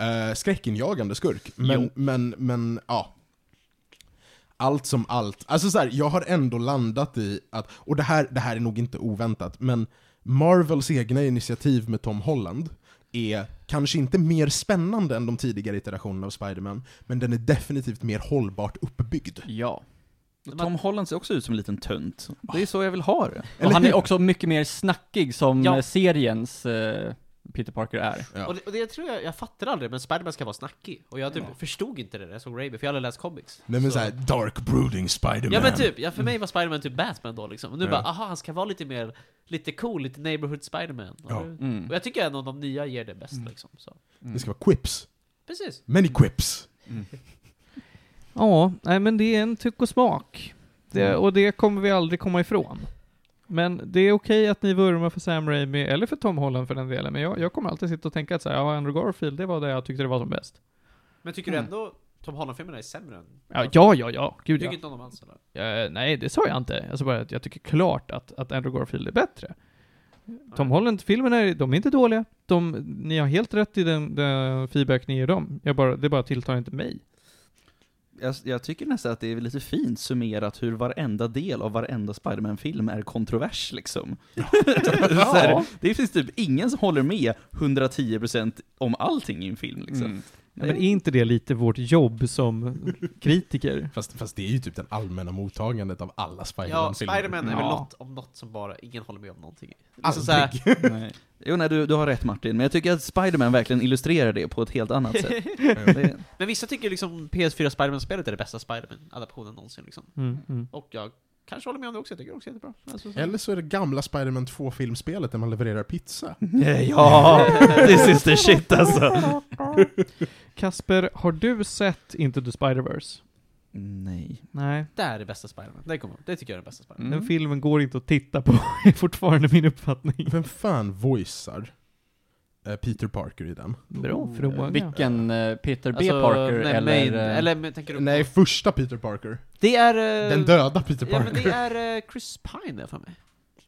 Uh, skräckinjagande skurk. Men, Jo. men, men, ja. Allt som allt. Alltså så här, jag har ändå landat i att, och det här, det här är nog inte oväntat, men Marvels egna initiativ med Tom Holland är kanske inte mer spännande än de tidigare iterationerna av Spider-Man, men den är definitivt mer hållbart uppbyggd. Ja. Tom Holland ser också ut som en liten tönt. Det är så jag vill ha det. Eller och han är också mycket mer snackig som Ja. eh, seriens eh, Peter Parker är. Ja. Och, det, och det jag tror jag, jag fattar aldrig, men Spider-Man ska vara snackig. Och jag typ förstod inte det när jag såg Raimi, för jag hade läst comics. Nej men Så- såhär, dark brooding Spider-Man. Ja men typ, ja, för mig var Spider-Man typ Batman då liksom. Och nu Ja. bara, aha, han ska vara lite mer, lite cool, lite neighborhood Spider-Man. Och, Ja. Mm. och jag tycker ändå de nya ger det bäst Mm. liksom. Så. Det ska vara quips. Precis. Many quips. Ja, nej men det är en tyck och smak. Det, Mm. och det kommer vi aldrig komma ifrån. Men det är okej att ni vurmar för Sam Raimi, eller för Tom Holland för den delen, men jag, jag kommer alltid sitta och tänka att så här, ja, Andrew Garfield, det var det jag tyckte det var som bäst. Men tycker Mm. du ändå Tom Holland-filmerna är sämre än... Ja, ja, ja, ja. Du gud tycker ja. inte om dem alls eller? Eh, nej, det sa jag inte. Jag sa bara att jag tycker klart att, att Andrew Garfield är bättre. Tom Holland-filmerna, är, de är inte dåliga. De, ni har helt rätt i den, den feedback ni ger dem. Jag bara, det bara tilltar inte mig. Jag, jag tycker nästan att det är lite fint summerat hur varenda del av varenda Spiderman-film är kontrovers liksom. Så här, det finns typ ingen som håller med 110% om allting i en film liksom. Mm. Ja, men är inte det lite vårt jobb som kritiker? Fast, fast det är ju typ det allmänna mottagandet av alla Ja, Spider-Man-filmer. Spider-Man är väl Ja. något om något som bara ingen håller med om någonting. Alltså, så här. Nej. Jo, nej, du, du har rätt Martin, men jag tycker att Spiderman verkligen illustrerar det på ett helt annat sätt. Det, men vissa tycker liksom PS4 Spider-Man-spelet är det bästa Spider-Man-adaptionen någonsin liksom. Mm, mm. Och jag kanske håller med om det också, jag tycker det också är jättebra. Alltså, så. Eller så är det gamla Spider-Man 2-filmspelet där man levererar pizza. ja, this is the shit alltså. Kasper, har du sett Into the Spider-Verse? Nej. Nej. Det är det bästa Spider-Man, det, kommer, det tycker jag är den bästa Spider-Man. Den Mm. filmen går inte att titta på, är fortfarande min uppfattning. Vem fan voicear Peter Parker i den? Bra fråga. Vilken eh, Peter B. Alltså, Parker nej, eller... main, eh, eller men, tänker du Nej, första Peter Parker. Det är... eh, Den döda Peter Ja Parker. men det är eh, Chris Pine för mig.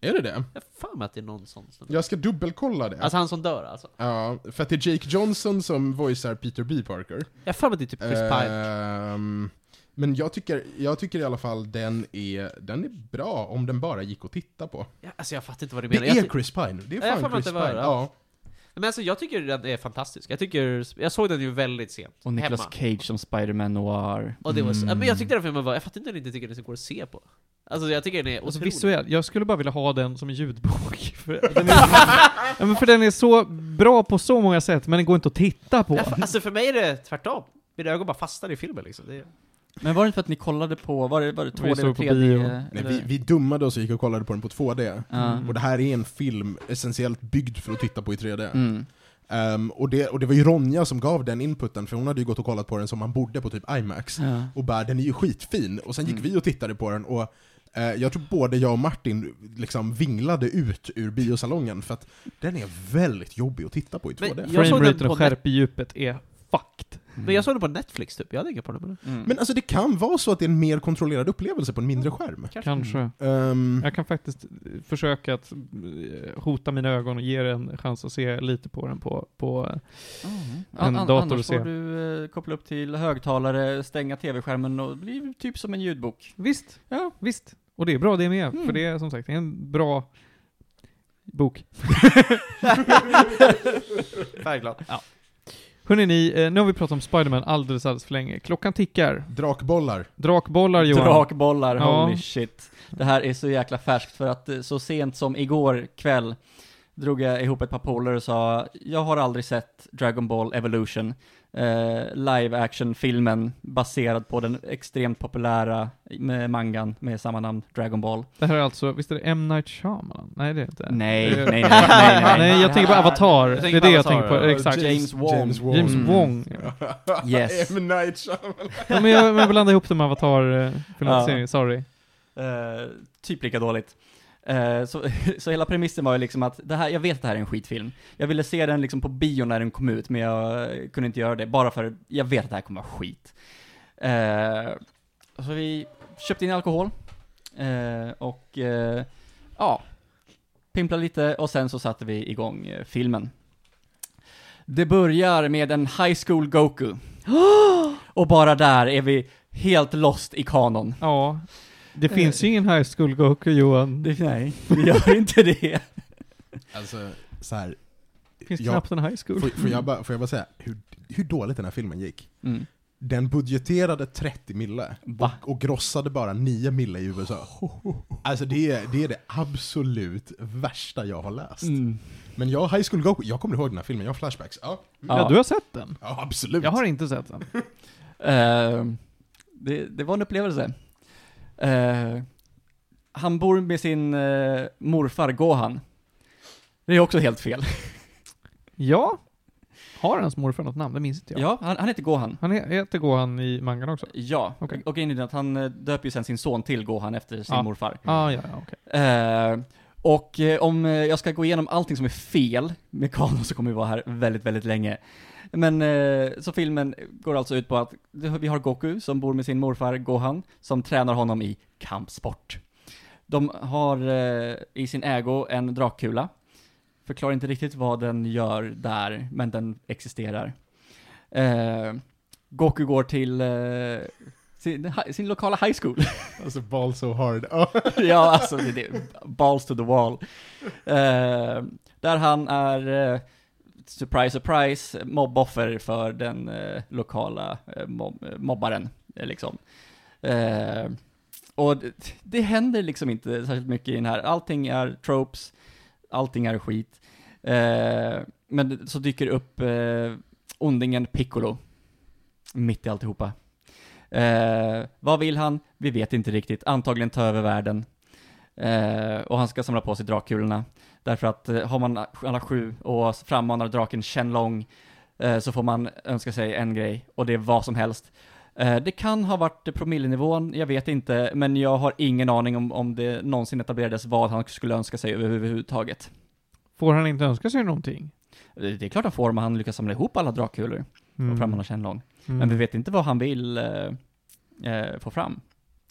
Är det det? Jag har för mig att det är någon sån snubbe. Jag ska dubbelkolla det. Alltså han som dör alltså. Ja, för att det är Jake Johnson som voicear Peter B. Parker. Jag har för mig att det är typ Chris Pine. Ehm, men jag tycker, jag tycker i alla fall den är, den är bra om den bara gick att titta på. Ja, alltså jag fattar inte vad du Det menar. Jag är Chris Pine. Det är Ja, jag fan får mig att Chris det var Pine. det. Ja. Men alltså jag tycker den är fantastisk. Jag tycker, jag såg den ju väldigt sent. Och Nicolas hemma. Cage som Spider-Man Noir. Och det var så, Mm. men jag tyckte den filmen var, jag fattar inte att ni inte tycker den är går att se på. Alltså jag tycker den är Alltså otrolig. visuellt, jag skulle bara vilja ha den som en ljudbok. För den är, ja, men för den är så bra på så många sätt, men den går inte att titta på. Alltså för mig är det tvärtom. Mina ögon bara fastnar i filmen liksom. Det är... Men var det inte för att ni kollade på, var det, var det 2D Vi såg eller på 3D? bio. Nej, vi, vi dummade oss och gick och kollade på den på 2D. Ja. Och det här är en film essentiellt byggd för att titta på i 3D. Mm. Ehm, och, det, och det var ju Ronja som gav den inputen, för hon hade ju gått och kollat på den som man borde på typ IMAX. Ja. Och bara, den är ju skitfin. Och sen gick Mm. vi och tittade på den och eh, jag tror både jag och Martin liksom vinglade ut ur biosalongen för att den är väldigt jobbig att titta på i 2D. Men jag såg den Frameraten på och skärpedjupet är fucked. Men jag såg den på Netflix typ, jag hade inga problem med det. Mm. Men alltså det kan vara så att det är en mer kontrollerad upplevelse på en mindre skärm. Kanske. Ehm, Jag kan faktiskt eh, försöka att eh, hota mina ögon och ge det en chans att se lite på den på, på An- en an- dator annars får du eh, koppla upp till högtalare, stänga tv-skärmen och det blir typ som en ljudbok. Visst, ja, visst. Och det är bra det med, Mm. för det är som sagt det är en bra bok. Färgglad. Hörrni ni, eh, nu har vi pratat om Spiderman alldeles, alldeles för länge. Klockan tickar. drakbollar. Drakbollar Johan. Drakbollar, Ja. holy shit. Det här är så jäkla färskt för att eh, så sent som igår kväll drog jag ihop ett par polare och sa jag har aldrig sett Dragon Ball Evolution, eh, live action-filmen baserad på den extremt populära med mangan med samma namn, Dragon Ball. Det här är alltså, visst är det M. Night Shyamalan? Nej det är inte. Nej, Det är- nej, nej, nej, nej. Nej, jag tänker på Avatar. Det är det jag tänker på, ja. exakt. James Wong. James Wong. James Mm. Wong. Yes. M. Night Shyamalan. Ja, men jag, jag blandade ihop det med Avatar-filmatiseringen, sorry. Eh, typ lika dåligt. Eh, så, så hela premissen var ju liksom att, det här, jag vet att det här är en skitfilm. Jag ville se den liksom på bio när den kom ut, men jag kunde inte göra det, bara för jag vet att det här kommer vara skit. Eh, så vi köpte in alkohol, eh, och ja, pimplade lite, och sen så satte vi igång filmen. Det börjar med en High School Goku. och bara där är vi helt lost i kanon. Ja. Det finns ju ingen High School Goku Johan. Det nej, det gör inte det. Alltså, så här, finns Ja. knappt en High School. får, får, jag bara, får jag bara säga hur, hur dåligt den här filmen gick? Mm. Den budgeterade 30 mille Va? och grossade bara 9 mille i USA. Alltså det är, det är det absolut värsta jag har läst. Mm. Men jag, High School Goku, jag kommer ihåg den här filmen, jag har flashbacks. Ja, Ja. Ja. du har sett den? ja absolut. Jag har inte sett den. Eh, det, det var en upplevelse. Eh, han bor med sin eh, morfar Gohan. Det är också helt fel. Ja. Har hans morfar något namn? Det minns inte jag. Ja, han, han heter Gohan. Han he- heter Gohan i mangan också? Ja, Okej. och grejen är att han eh, döper ju sen sin son till Gohan efter sin Ja. morfar. Ah, ja, ja, okej. Eh, och eh, om eh, jag ska gå igenom allting som är fel med kanon så kommer vi vara här väldigt, väldigt länge. Men eh, så filmen går alltså ut på att vi har Goku som bor med sin morfar Gohan som tränar honom i kampsport. De har eh, i sin ägo en drakkula. Förklarar inte riktigt vad den gör där, men den existerar. Eh, Goku går till eh, sin, sin lokala high school. Alltså ball so hard. Ja. ja, alltså det, det, balls to the wall. Eh, där han är, eh, surprise, surprise, mobboffer för den eh, lokala eh, mob, eh, mobbaren, eh, liksom. Eh, och det, det händer liksom inte särskilt mycket i den här. Allting är tropes, allting är skit. Eh, men så dyker upp eh, ondingen Piccolo, mitt i alltihopa. Eh, vad vill han? Vi vet inte riktigt. Antagligen ta över världen. Eh, och han ska samla på sig drakkulorna. Därför att eh, har man alla sju och frammanar draken Shenlong eh, så får man önska sig en grej och det är vad som helst. Eh, det kan ha varit promillenivån, jag vet inte, men jag har ingen aning om, om det någonsin etablerades vad han skulle önska sig överhuvudtaget. Får han inte önska sig någonting? Det, är klart han får om han lyckas samla ihop alla drakkulor och frammanar Shenlong. Mm. Men vi vet inte vad han vill eh, få fram.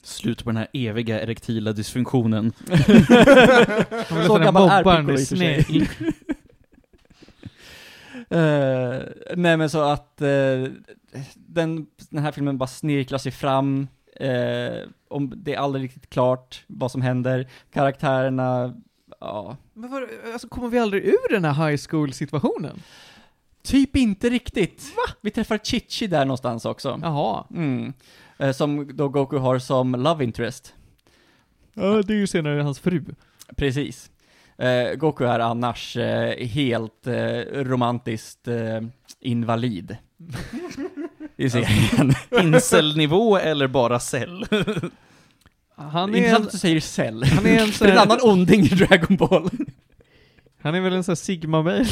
Slut på den här eviga erektila dysfunktionen. Så gammal är Piccolo i och för sig. snäll. Eh, nej men så att eh, den, den här filmen bara snirklar sig fram, eh, om det är aldrig riktigt klart vad som händer, karaktärerna, ja, Men var, alltså kommer vi aldrig ur den här high school situationen? typ inte riktigt. Va? Vi träffar Chichi där någonstans också. Jaha. Mm. Eh, som då Goku har som love interest. Ja, det är ju senare hans fru. Precis. Eh, Goku är annars eh, helt eh, romantiskt eh, invalid. I serien. Incel-nivå eller bara cell? Han är, Intressant en, att du säger cell. han är en sån Det är en annan onding i Dragon Ball. han är väl en sån här sigma-mail?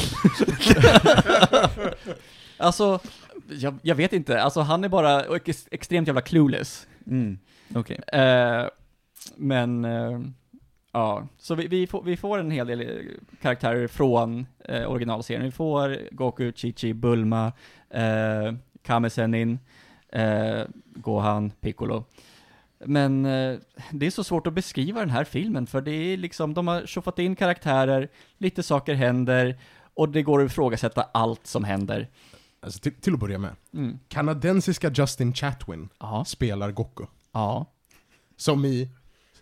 alltså, jag, jag vet inte. Alltså han är bara ex- extremt jävla clueless. Mm. Okej. Eh, men, eh, ja. Så vi, vi, får, vi får en hel del eh, karaktärer från eh, originalserien. Vi får Goku, Chi-Chi, Bulma, eh, Kame Sennin, eh, Gohan, Piccolo. Men eh, det är så svårt att beskriva den här filmen, för det är liksom, de har tjoffat in karaktärer, lite saker händer, och det går att ifrågasätta allt som händer. Alltså, till, till att börja med. Mm. Kanadensiska Justin Chatwin Ja. spelar Goku. Ja. Som i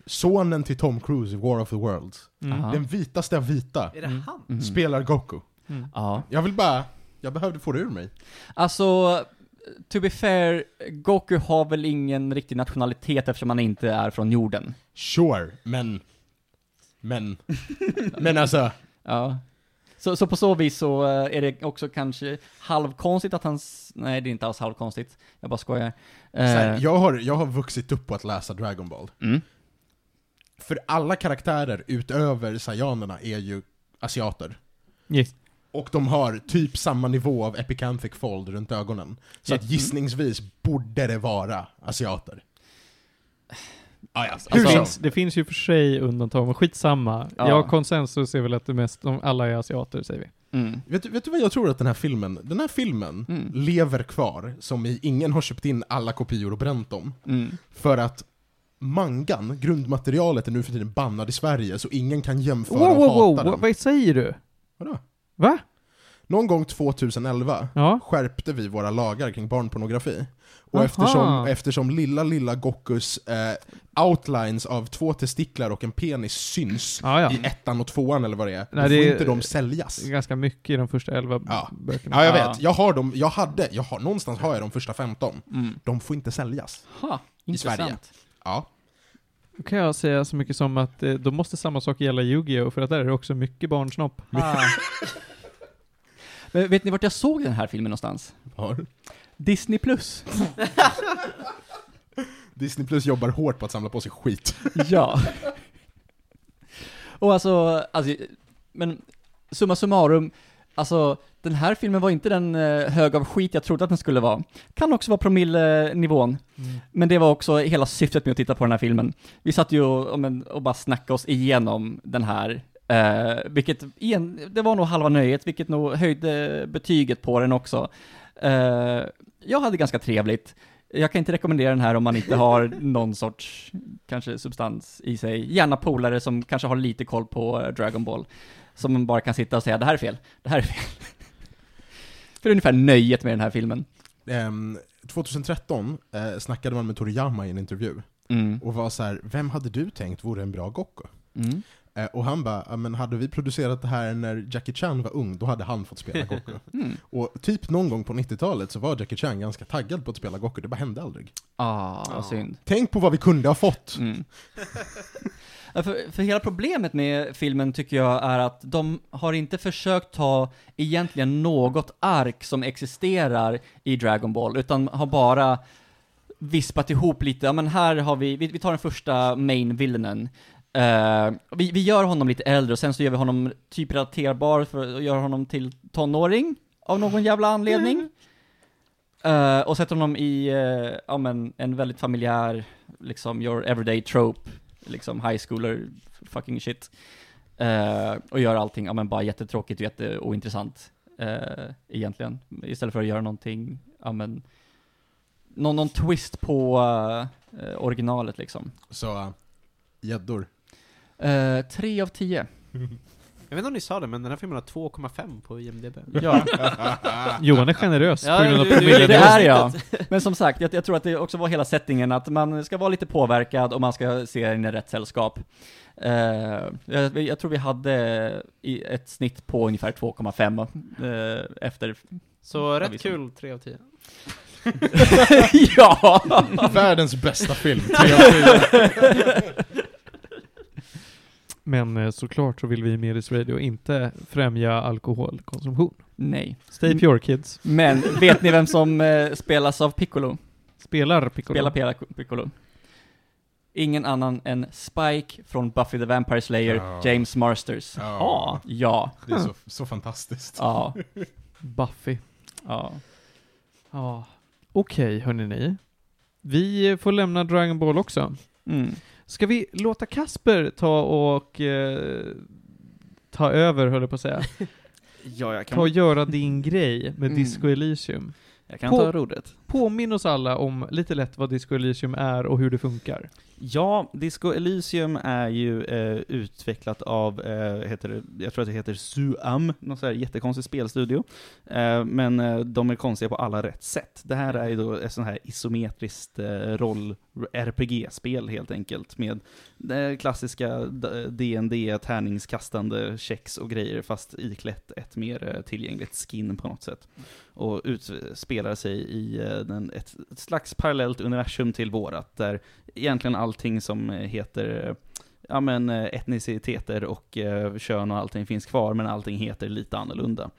sonen till Tom Cruise i War of the Worlds. Mm. Aha. Den vitaste av vita Är det Mm. han? Mhm. spelar Goku. Mm. Ja. Jag vill bara, jag behövde få det ur mig. Alltså, to be fair, Goku har väl ingen riktig nationalitet eftersom han inte är från jorden. Sure, men... Men... men alltså... Ja. Så, så på så vis så eh, är det också kanske halvkonstigt att han... s- Nej, det är inte alls halvkonstigt. Jag bara skojar. Här, Eh, jag, har, jag har vuxit upp på att läsa Dragon Ball. mm. För alla karaktärer utöver Saiyanerna är ju asiater. Yes. Och de har typ samma nivå av epicanthic fold runt ögonen. Så att Mm. gissningsvis borde det vara asiater. Ah, ja. Alltså- finns, det finns ju för sig undantag, men skitsamma. Ja. Ja, konsensus är väl att det mest, de, alla är asiater, säger vi. Mm. Vet, du- vet du vad jag tror att den här filmen, den här filmen Mm. lever kvar, som i ingen har köpt in alla kopior och bränt dem. Mm. För att mangan, grundmaterialet, är nu för tiden bannad i Sverige, så ingen kan jämföra Wow, och wow, hata wow, den. vad, vad säger du? Vadå? Va? Någon gång 2011 Ja. skärpte vi våra lagar kring barnpornografi. Och Aha. eftersom, eftersom lilla, lilla Gokus eh, outlines av två testiklar och en penis syns Ja, ja. i ettan och tvåan eller vad det är, Nej, då det får är- inte de säljas. Det är ganska mycket i de första elva Ja. böckerna. Ja, jag Ja. vet. Jag har dem, jag hade, jag har, någonstans har jag de första 15. Mm. De får inte säljas. Ha, I intressant. Sverige. Ja. Då kan jag säga så mycket som att eh, då måste samma sak gälla Yu-Gi-Oh! för att där är det också mycket barnsnopp. Ah. Men vet ni vart jag såg den här filmen någonstans? Har. Disney plus. Disney Plus jobbar hårt på att samla på sig skit. ja. Och alltså, alltså, men summa summarum, alltså den här filmen var inte den eh, hög av skit jag trodde att den skulle vara. Kan också vara promillenivån, men det var också hela syftet med att titta på den här filmen. Vi satt ju och, och bara snackade oss igenom den här, eh, vilket igen, det var nog halva nöjet, vilket nog höjde betyget på den också. Eh, jag hade ganska trevligt. Jag kan inte rekommendera den här om man inte har någon sorts, kanske substans i sig. Gärna polare som kanske har lite koll på eh, Dragon Ball. Som man bara kan sitta och säga, det här är fel, det här är fel. För ungefär nöjet med den här filmen. Ehm, 2013 eh, snackade man med Toriyama i en intervju, Mm. och var så här: vem hade du tänkt vore en bra Goku? Mm. Eh, och han bara, "Ja, men hade vi producerat det här när Jackie Chan var ung, då hade han fått spela Goku. Mm. och typ någon gång på 90-talet så var Jackie Chan ganska taggad på att spela Goku, det bara hände aldrig. Ah, Ja. vad synd. Tänk på vad vi kunde ha fått! Mm. Ja, för, för hela problemet med filmen tycker jag är att de har inte försökt ta egentligen något ark som existerar i Dragon Ball, utan har bara vispat ihop lite, ja men här har vi, vi, vi tar den första main villainen. Uh, vi, vi gör honom lite äldre och sen så gör vi honom typ relaterbar för att göra honom till tonåring av någon jävla anledning. Eh, och sätter honom i, uh, ja men, en väldigt familjär, liksom, your everyday trope, liksom high schooler fucking shit. Eh, och gör allting, ja men bara jättetråkigt och jätteointressant, uh, egentligen. Istället för att göra någonting, ja men, någon, någon twist på originalet liksom. Så, gäddor. Uh, tre av tio. Jag vet inte om ni sa det, men den här filmen har 2,5 på IMDB. Ja, Johan är generös Ja, på grund av du- du- det är jag. Men som sagt, jag, jag tror att det också var hela settingen, att man ska vara lite påverkad och man ska se den i rätt sällskap. Eh, jag, jag tror vi hade i ett snitt på ungefär 2,5 uh, efter... Så rätt visst. kul, 3 av 10. ja! Världens bästa film, tre av tio. Men eh, såklart så vill vi i Medis Radio inte främja alkoholkonsumtion. Nej. Stay pure kids. Men vet ni vem som eh, spelas av Piccolo? Spelar Piccolo. Spelar Pela Piccolo? Ingen annan än Spike från Buffy the Vampire Slayer, Ja. James Marsters. Ja, Ja. det är så, så fantastiskt. Ja. Buffy. Ja. Ja. Okej, hörni ni. Vi får lämna Dragon Ball också. Mm. Ska vi låta Kasper ta och eh, ta över, höll jag på att säga. Ja, jag Ta kan, och göra din grej med Mm. Disco Elysium. jag kan på- ta rodret. Påminn oss alla om lite lätt vad Disco Elysium är och hur det funkar. Ja, Disco Elysium är ju eh, utvecklat av, eh, heter det, jag tror att det heter Suam, någon sån här jättekonstig spelstudio. Eh, men eh, de är konstiga på alla rätt sätt. Det här är ju då ett sånt här isometriskt eh, roll-RPG-spel helt enkelt, med det klassiska D&D tärningskastande checks och grejer, fast iklätt ett mer eh, tillgängligt skin på något sätt. Och utspelar sig i eh, den, ett, ett slags parallellt universum till vårat, där egentligen allting som eh, heter eh, ja, men, eh, etniciteter och eh, kön och allting finns kvar, men allting heter lite annorlunda.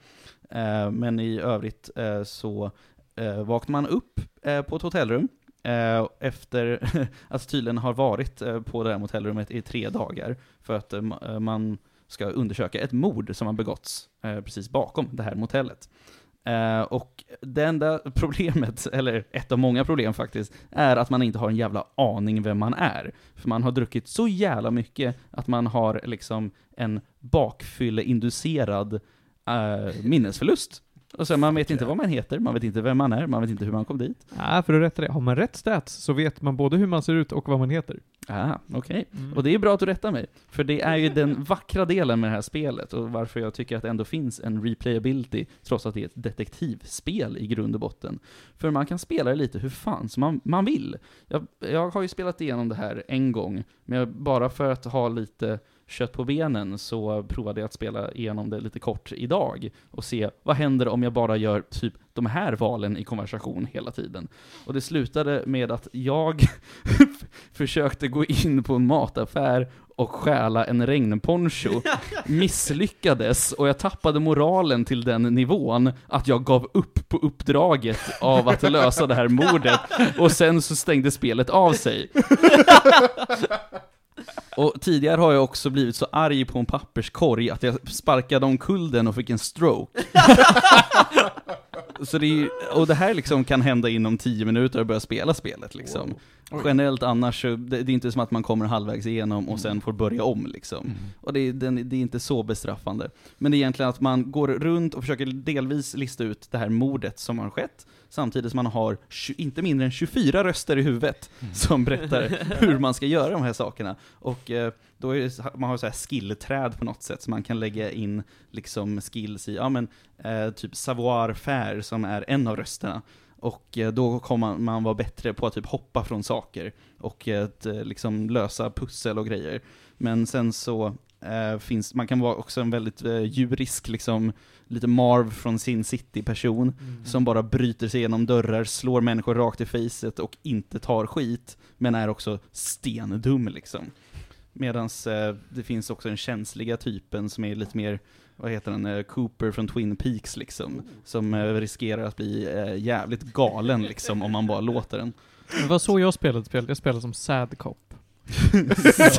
Eh, men i övrigt eh, så eh, vaknar man upp på ett hotellrum efter att alltså tydligen har varit på det här hotellrummet i tre dagar för att man ska undersöka ett mord som har begåtts precis bakom det här motellet. Eh, och det enda problemet, eller ett av många problem faktiskt, är att man inte har en jävla aning vem man är. För man har druckit så jävla mycket att man har liksom en bakfylleinducerad eh, minnesförlust. Och sen man vet inte vad man heter, man vet inte vem man är, man vet inte hur man kom dit. Ja, för att rätta det. Har man rätt stats så vet man både hur man ser ut och vad man heter. Ah, okej. Mm. Och det är bra att du rättar mig, för det är ju den vackra delen med det här spelet, och varför jag tycker att det ändå finns en replayability, trots att det är ett detektivspel i grund och botten. För man kan spela det lite hur fan som man, man vill. Jag, jag har ju spelat igenom det här en gång, men jag, bara för att ha lite kött på benen så provade jag att spela igenom det lite kort idag och se vad händer om jag bara gör typ de här valen i konversation hela tiden. Och det slutade med att jag försökte gå in på en mataffär och stjäla en regnponcho, misslyckades och jag tappade moralen till den nivån att jag gav upp på uppdraget av att lösa det här mordet och sen så stängde spelet av sig. Och tidigare har jag också blivit så arg på en papperskorg att jag sparkade omkull den och fick en stroke. Så det är, och det här liksom kan hända inom 10 minuter och börja spela spelet liksom. Generellt annars, det, det är inte som att man kommer halvvägs igenom och sen får börja om liksom. Och det, är- den, det är inte så bestraffande. Men det är egentligen att man går runt och försöker delvis lista ut det här mordet som har skett, samtidigt som man har inte mindre än 24 röster i huvudet som berättar hur man ska göra de här sakerna. Och eh, då är det, man har så här skillträd på något sätt, så man kan lägga in liksom skills i, ja men, eh, typ savoir-faire som är en av rösterna. Och eh, då kommer man, man vara bättre på att typ hoppa från saker och att liksom lösa pussel och grejer. Men sen så eh, finns, man kan vara också en väldigt eh, djurisk, liksom, lite Marv från sin City-person, som bara bryter sig igenom dörrar, slår människor rakt i facet och inte tar skit, men är också stendum liksom. Medan eh, det finns också den känsliga typen som är lite mer, vad heter den, Cooper från Twin Peaks liksom, som riskerar att bli jävligt galen liksom om man bara låter den. Det var så jag spelade spelet. Jag spelade som sad cop.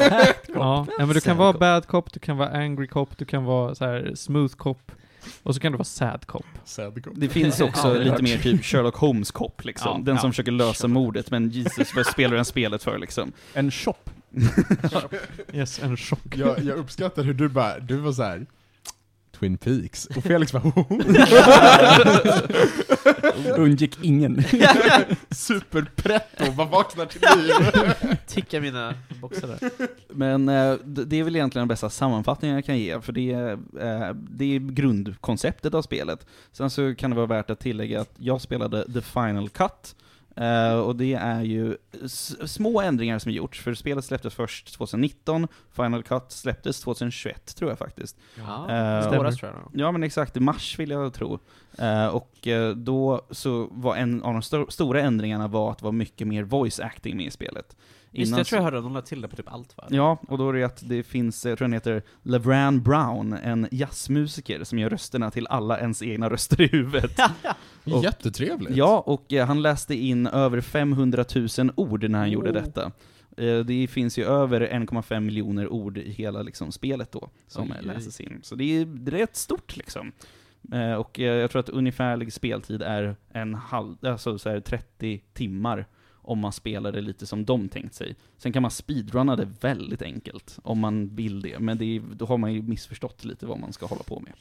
Ja, ja, men du kan Sad vara cop. bad cop, du kan vara angry cop, du kan vara så här smooth cop. Och så kan du vara sad cop. Sad cop. Det finns också Ja, det är lite mer typ Sherlock Holmes-kopp liksom, Ja, den ja. som försöker lösa mordet, men Jesus, vad spelar den spelet för liksom? En shop. Yes, en chock. Jag, jag uppskattar hur du bara, du var så här. Twin Peaks, och Felix bara Undgick ingen. superpretto, bara vaknar till liv. Ticka mina boxar där. Men eh, det är väl egentligen den bästa sammanfattningen jag kan ge, för det är, eh, det är grundkonceptet av spelet. Sen så kan det vara värt att tillägga att jag spelade The Final Cut, eh, och det är ju små ändringar som gjorts, för spelet släpptes först 2019, Final Cut släpptes 2021 tror jag faktiskt. Ja, det våras tror jag. Ja men exakt, i mars vill jag tro. Eh, och eh, då så var en av de sto- stora ändringarna var att det var mycket mer voice acting med i spelet. Just det, jag tror jag hörde att de lade till det på typ allt va? Ja, och då är det att det finns, jag tror han heter Levran Brown, en jazzmusiker som gör rösterna till alla ens egna röster i huvudet. Och- Jättetrevligt. Ja, och eh, han läste in över 500 000 ord när han gjorde Oh. detta. Eh, Det finns ju över 1,5 miljoner ord i hela liksom, spelet då, som Oj, läses in. Så det är, det är rätt stort liksom. Eh, Och jag tror att ungefärlig speltid är en halv, alltså så här 30 timmar om man spelar det lite som de tänkt sig. Sen kan man speedrunna det väldigt enkelt, om man vill det, men det är, då har man ju missförstått lite vad man ska hålla på med.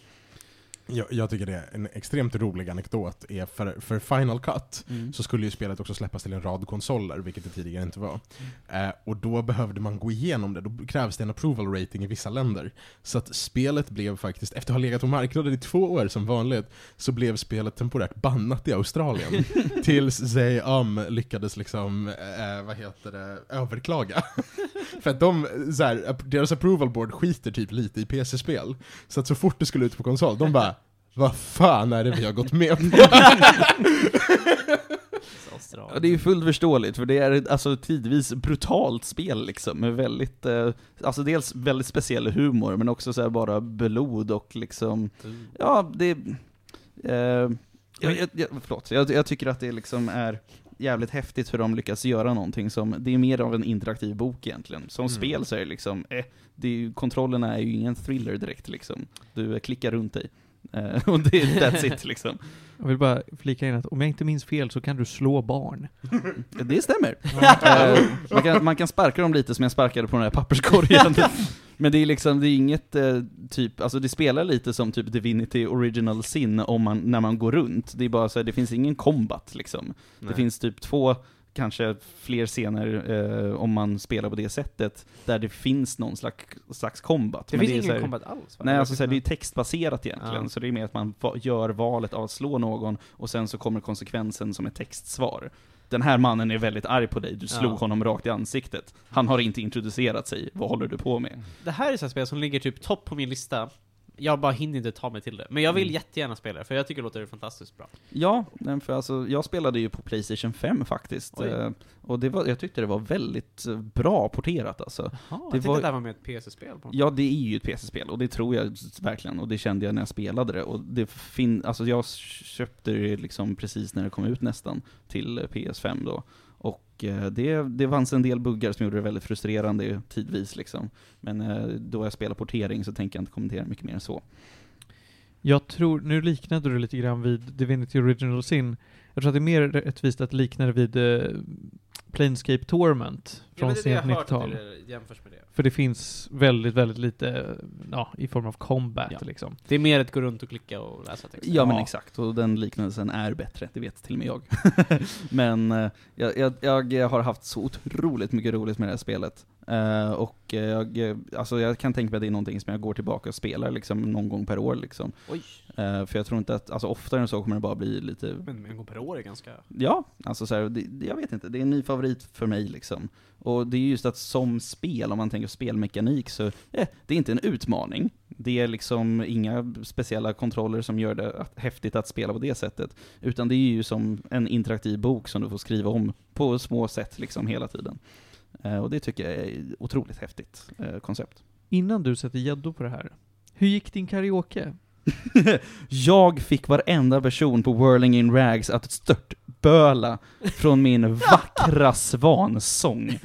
Jag, jag tycker det är en extremt rolig anekdot, är för, för Final Cut så skulle ju spelet också släppas till en rad konsoler, vilket det tidigare inte var. Eh, och då behövde man gå igenom det, då krävs det en approval rating i vissa länder. Så att spelet blev faktiskt, efter att ha legat på marknaden i två år som vanligt, så blev spelet temporärt bannat i Australien. tills Zay Am lyckades liksom, eh, vad heter det, överklaga. För att de, så här, deras approval board skiter typ lite i PC-spel. Så att så fort det skulle ut på konsol, de bara vad fan är det vi har gått med på? Ja, det är ju fullt förståeligt, för det är ett, alltså tidvis brutalt spel liksom, med väldigt, eh, alltså dels väldigt speciell humor, men också så här bara blod och liksom, ja, det, eh, jag, jag, jag, förlåt, jag, jag tycker att det liksom är jävligt häftigt hur de lyckas göra någonting som, det är mer av en interaktiv bok egentligen. Som Mm. spel så är det liksom, eh, det är ju, kontrollerna är ju ingen thriller direkt liksom. Du eh, klickar runt dig. Eh, och det, that's it liksom. Jag vill bara flika in att om jag inte minns fel så kan du slå barn. Det stämmer. Eh, man, kan, man kan sparka dem lite som jag sparkade på den här papperskorgen. Men det är liksom, det är inget eh, typ, alltså det spelar lite som typ Divinity Original Sin om man, när man går runt. Det är bara så här, det finns ingen combat liksom. Det finns typ två, kanske fler scener eh, om man spelar på det sättet, där det finns någon slags, slags combat. Det Men finns så ingen här- combat alls va? Nej, Det alltså så här, det är verkar textbaserat egentligen, Ja. så det är mer att man gör valet av att slå någon, och sen så kommer konsekvensen som ett textsvar. Den här mannen är väldigt arg på dig, du slog Ja. honom rakt i ansiktet. Han har inte introducerat sig, vad håller du på med? Det här är så här spel som ligger typ topp på min lista. Jag bara hinner inte ta mig till det. Men jag vill Mm. jättegärna spela det, för jag tycker det låter fantastiskt bra. Ja, för alltså, jag spelade ju på Playstation 5 faktiskt, eh, och det var, jag tyckte det var väldigt eh, bra porterat alltså. Jaha, Det jag var- att det här var med ett PC-spel Ja, det är ju ett PC-spel, och det tror jag verkligen, och det kände jag när jag spelade det. Och det fin alltså jag köpte det liksom precis när det kom ut nästan, till eh, PS5 då. Och eh, det, det fanns en del buggar som gjorde det väldigt frustrerande tidvis liksom. Men eh, då jag spelar portering så tänker jag inte kommentera mycket mer än så. Jag tror, nu liknade du lite grann vid Divinity Original Sin. Jag tror att det är mer rättvist att likna det vid eh, Planescape Torment Ja, från jag sent har hört att 90-tal. det jämförs med det. För det finns väldigt, väldigt lite, ja, i form av combat Ja. liksom. Det är mer att gå runt och klicka och läsa texter. Ja men exakt, och den liknelsen är bättre, det vet till och med jag. men eh, jag, jag, jag har haft så otroligt mycket roligt med det här spelet. Eh, och eh, jag, alltså jag kan tänka mig att det är någonting som jag går tillbaka och spelar liksom någon gång per år liksom. Oj, Eh, för jag tror inte att, alltså oftare än så kommer det bara bli lite, men en gång per år är ganska... ja, alltså så här, det- jag vet inte, det är en ny favorit för mig liksom. Och det är just att som spel, om man tänker spelmekanik, så eh, det är inte en utmaning. Det är liksom inga speciella kontroller som gör det att, häftigt att spela på det sättet. Utan det är ju som en interaktiv bok som du får skriva om på små sätt liksom hela tiden. Eh, och det tycker jag är otroligt häftigt eh, koncept. Innan du sätter gäddor på det här, hur gick din karaoke? jag fick varenda person på Whirling in Rags att störtböla från min vackra svansång.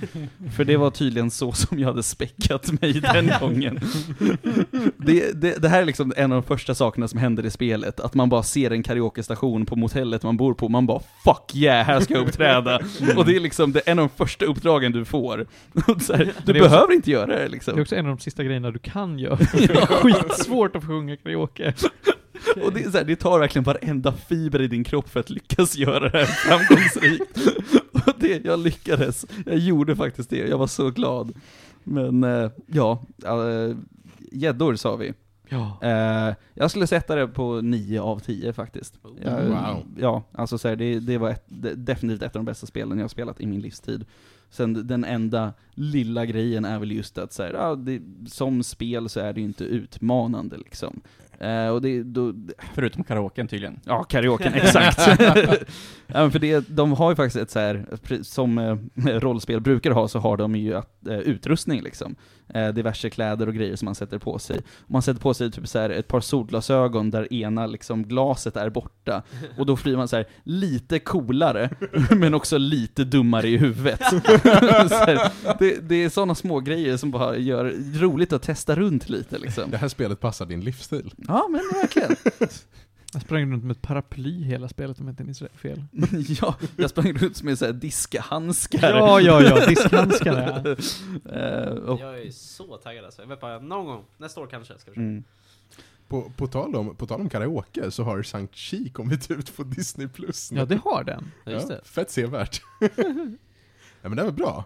För det var tydligen så som jag hade späckat mig den gången. Det, det, det här är liksom en av de första sakerna som händer i spelet, att man bara ser en karaokestation på motellet man bor på, man bara 'fuck yeah, här ska jag uppträda' Och det är liksom det, en av de första uppdragen du får. Här, du är också- behöver inte göra det Det är liksom. också en av de sista grejerna du kan göra. Det är skitsvårt att få sjunga karaoke. Och det, är så här, det tar verkligen varenda fiber i din kropp för att lyckas göra det här framgångsrikt. Och det, jag lyckades. Jag gjorde faktiskt det, jag var så glad. Men, eh, ja, eh, gäddor sa vi. Ja. Eh, jag skulle sätta det på 9 av 10 faktiskt. Jag, Wow. Ja, alltså så här, det, det var ett, det, definitivt ett av de bästa spelen jag har spelat i min livstid. Sen den enda lilla grejen är väl just att så här, ja, det, som spel så är det ju inte utmanande liksom. Eh, och det, då, Förutom karaoken tydligen. Ja, karaoken, exakt. ja, för det, de har ju faktiskt ett så här, som eh, rollspel brukar ha, så har de ju att, eh, utrustning liksom. Eh, diverse kläder och grejer som man sätter på sig. Man sätter på sig typ så här, ett par solglasögon där ena liksom glaset är borta, och då blir man så här, lite coolare, men också lite dummare i huvudet. här, det, det är sådana små grejer som bara gör roligt att testa runt lite liksom. Det här spelet passar din livsstil. Ja, men verkligen. Jag sprang runt med ett paraply hela spelet om jag inte minns fel. ja, jag sprang runt med så här diskahandskar. Ja, ja, ja, diskhandskarna ja. Eh, och, Jag är så taggad alltså. Jag vet bara, någon gång, nästa år kanske, ska vi mm. På, på, tal om, på tal om karaoke så har Shang-Chi kommit ut på Disney Plus nu. Ja, det har den. Ja, just det. Fett sevärt. ja men det var bra.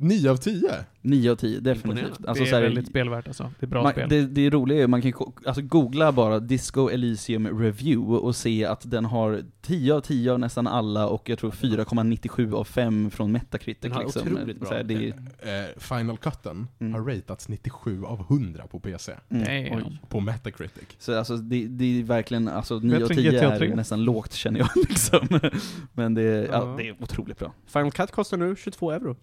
9 av 10. 9 av 10, definitivt. Alltså, det så är här, väldigt spelvärt alltså. Det är bra man, spel. det, det roliga är man kan alltså, googla bara Disco Elysium Review och se att den har 10 av 10 av nästan alla och jag tror 4,97 av 5 från Metacritic Den har liksom. otroligt bra. Så här, det är, Eh, Final Cutten Mm. har ratats 97 av 100 på PC. mm, oj. På Metacritic. Så alltså, det, det är verkligen, alltså 9 av Bättre än 10 GTA är 3. nästan lågt känner jag liksom. Men det, ja, Ja. det är otroligt bra. Final Cut kostar nu 22 euro.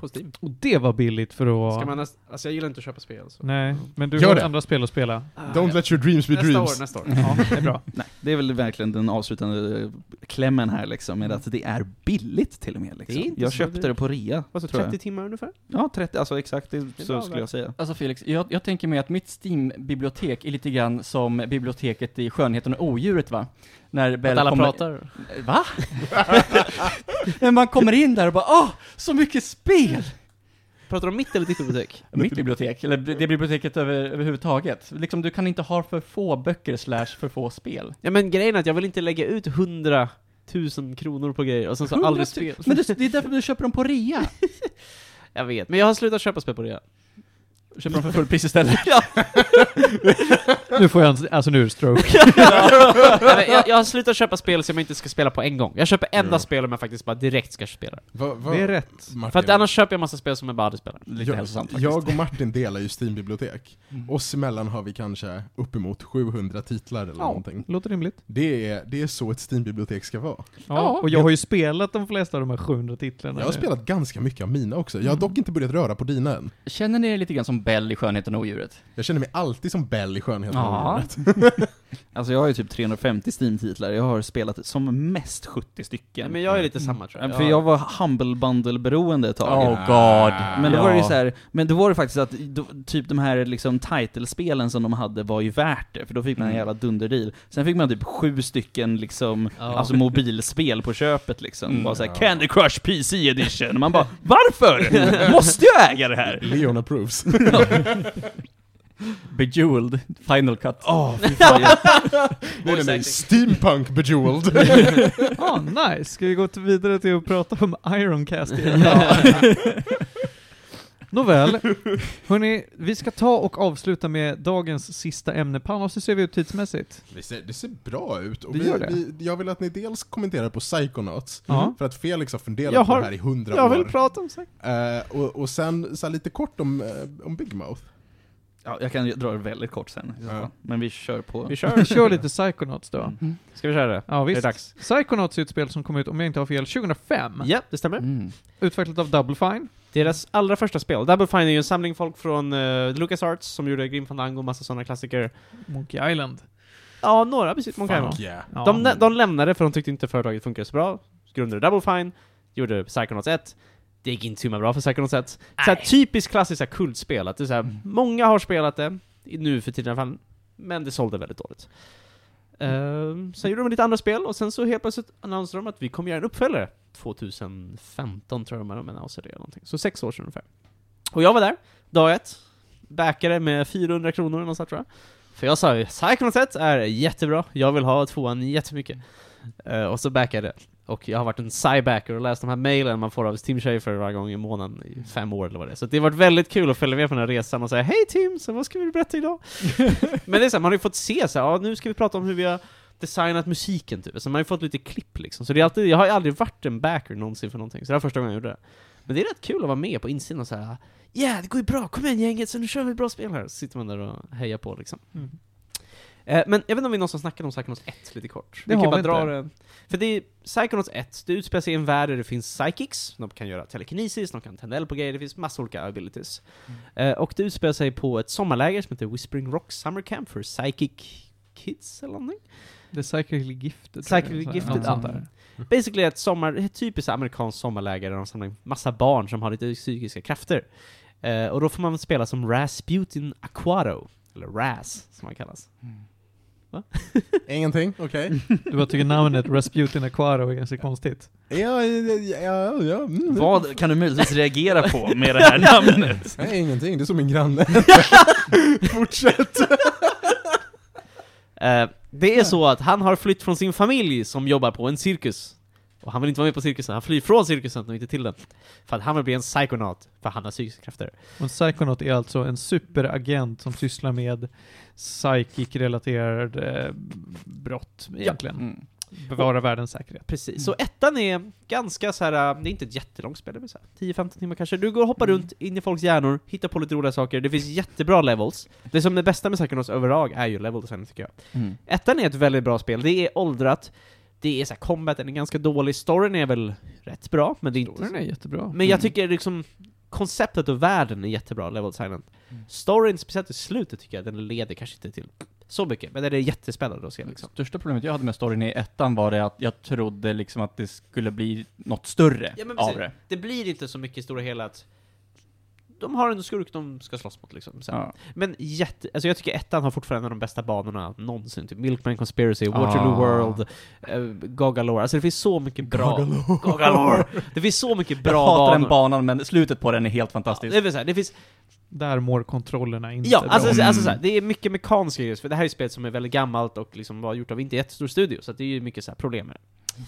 På Steam. Och det var billigt för att... Ska man näst, alltså jag gillar inte att köpa spel så. Nej, men du Gör har det. andra spel att spela. Ah, Don't ja. let your dreams be nästa dreams. år, nästa år. Ja, det är bra. Nej, det är väl verkligen den avslutande klämmen här liksom, med att det är billigt till och med liksom. Det Jag köpte det på rea, Vad så, tror 30 jag. timmar ungefär? Ja, 30, alltså exakt, det, är så bra, skulle jag säga. Alltså Felix, jag, jag tänker mig att mitt Steam-bibliotek är lite grann som biblioteket i Skönheten och Odjuret va? När Bell Att alla kommer... pratar? Va? När man kommer in där och bara åh, så mycket spel! Pratar de om mitt eller ditt bibliotek? Mitt bibliotek, eller det biblioteket över, överhuvudtaget. Liksom, du kan inte ha för få böcker slash för få spel. Ja men grejen är att jag vill inte lägga ut 100 000 kronor på grejer och sen så 100 000? aldrig spel. Men du, det är därför du köper dem på rea. Jag vet, men jag har slutat köpa spel på det. Köper dem för fullpris istället. Nu får jag en, alltså nu är det stroke. jag, jag, jag har slutat köpa spel som jag inte ska spela på en gång. Jag köper enda Ja. spel om jag faktiskt bara direkt ska spela. Va, va, Det är rätt. Martin, För att annars köper jag massa spel som jag bara aldrig spelar. Lite jag, hälsosamt faktiskt. jag och Martin delar ju Steam-bibliotek. Mm. Oss emellan har vi kanske uppemot 700 titlar eller Ja, någonting. låter rimligt. Det är, det är så ett Steam-bibliotek ska vara. Ja, och jag har ju spelat de flesta av de här 700 titlarna. Jag har nu. spelat ganska mycket av mina också. Jag har dock inte börjat röra på dina än. Känner ni er lite grann som Bell i Skönheten och Odjuret? Jag känner mig alltid som Bell i Skönheten Ja. och odjuret. Alltså jag har ju typ 350 Steam-titlar, jag har spelat som mest 70 stycken. Men jag är lite samma tror jag. För jag var Humble Bundle-beroende ett tag. Oh god. Men då Ja. var det ju så här, men då var det faktiskt att, då, typ de här liksom titlespelen som de hade var ju värt det, för då fick man en Mm. jävla dunderdeal. Sen fick man typ sju stycken liksom, alltså mobilspel på köpet liksom. Mm. Bara såhär. Candy Crush PC edition. Och man bara, varför? Måste jag äga det här? Leon approves. Bejeweled, Final Cut. Åh, fy fan. nej, nej, nej. Steampunk Bejeweled. Ah, nice! Ska vi gå till- vidare till att prata om Ironcast igen? Nåväl, hörni, vi ska ta och avsluta med dagens sista ämne. Panos, hur ser vi ut tidsmässigt? det, ser, det ser bra ut. Och vi, gör det. Vi, jag vill att ni dels kommenterar på Psychonauts, Ja. för att Felix har funderat Jag på har- det här i hundra Jag vill år. prata om sex. Eh, och, och sen så här lite kort om, eh, om Big Mouth. Ja, jag kan dra det väldigt kort sen. Ja. Men vi kör på. Vi kör. Vi kör lite Psychonauts då. Ska vi köra det? Ja, Är visst. det dags? Psychonauts är ett spel som kom ut, om jag inte har fel, 2005. Ja, det stämmer. Mm. Utvecklat av Double Fine. Deras allra första spel. Double Fine är ju en samling folk från uh, LucasArts som gjorde Grim Fandango och massa sådana klassiker. Monkey Island. Ja, några precis. Kan Fuck yeah. Ja. de, de lämnade för de tyckte inte företaget funkade så bra. Grundade Double Fine, gjorde Psychonauts 1. Det gick inte så bra för Psychonauts 1. Så typiskt klassiskt kultspel. Att det är så här, Många har spelat det, nu för tiden i alla fall, men det sålde väldigt dåligt. Ehm, sen gjorde de lite andra spel, och sen så helt plötsligt annonserade de att vi kommer göra en uppföljare. 2015 tror jag de annonserade det eller någonting. Så sex år sedan ungefär. Och jag var där, dag ett. Backade med 400 kronor eller något sånt tror jag. För jag sa ju, Psychonauts 1 är jättebra, jag vill ha tvåan jättemycket. Eh, och så backade jag. Och jag har varit en cybacker och läst de här mailen man får av Tim Schafer varje gång i månaden i fem år eller vad det är. Så det har varit väldigt kul att följa med på den här resan och säga Hej Tim, så vad ska vi berätta idag? Men det är så här, man har ju fått se så här, ja nu ska vi prata om hur vi har designat musiken typ. Så man har ju fått lite klipp liksom. Så det är alltid, jag har ju aldrig varit en backer någonsin för någonting, så det var första gången jag gjorde det. Men det är rätt kul att vara med på insidan och säga Ja, det går ju bra, kom igen gänget, så nu kör vi bra spel här. Så sitter man där och hejar på liksom. Mm. Eh, men jag vet inte om vi någonsin snackade om Psychonauts 1 lite kort. Det kan har bara vi dra det. För det är Psychonauts 1, det utspelar sig i en värld där det finns psychics, de kan göra telekinesis, de kan tända eld på grejer, det finns massa olika abilities. Eh, och det utspelar sig på ett sommarläger som heter Whispering Rock Summer Camp för psychic kids eller någonting. The Psychically Gifted. Psychically Gifted, ja. sånt. Basically ett sommar, ett typiskt amerikanskt sommarläger där de samlar massa barn som har lite psykiska krafter. Eh, och då får man spela som Rasputin Aquato, eller Raz som han kallas. Ingenting, okej. Du bara tycker namnet Rasputin Aquaro är ganska konstigt. Ja, ja, ja, ja. Mm. Vad kan du möjligtvis reagera på med det här namnet? Nej, ingenting. Det är som min granne. Fortsätt. Eh, det är så att han har flytt från sin familj som jobbar på en cirkus. Och han vill inte vara med på cirkusen, han flyr från cirkusen och inte till den. För att han vill bli en psykonaut, för han har psykiska krafter. Och en Psychonaut är alltså en superagent som sysslar med psychic-relaterade eh, brott, egentligen. Mm. Bevara världens säkerhet. Precis, så ettan är ganska så här. äh, det är inte ett jättelångt spel, det är så här 10-15 timmar kanske. Du går och hoppar runt in i folks hjärnor, hittar på lite roliga saker, det finns jättebra levels. Det som är det bästa med Psychonauts överlag är ju level design tycker jag. Mm. Ettan är ett väldigt bra spel, det är åldrat, det är så här, combaten är ganska dålig, storyn är väl rätt bra, men det är inte... Storyn är jättebra. Men jag tycker liksom, konceptet och världen är jättebra, level designen. Storyn, speciellt i slutet tycker jag, den leder kanske inte till så mycket, men det är jättespännande att se liksom. Största problemet jag hade med storyn i ettan var det att jag trodde liksom att det skulle bli något större Ja, men av det. Det blir inte så mycket i stora hela att de har en skurk de ska slåss mot liksom. Ja. Men jätte, alltså jag tycker ettan har fortfarande en av de bästa banorna någonsin. Typ Milkman Conspiracy, Waterloo Ah. World, uh, Gogalore. Alltså det finns så mycket bra... Gogalore! Det finns så mycket bra jag hatar banor. den banan, men slutet på den är helt Ja, fantastiskt. det, så här, det finns, Där mår kontrollerna inte ja, bra. alltså, Mm. alltså så här, det är mycket mekaniska grejer, för det här är ett spel som är väldigt gammalt och liksom var gjort av inte jättestor studio, så att det är ju mycket så här problem med det.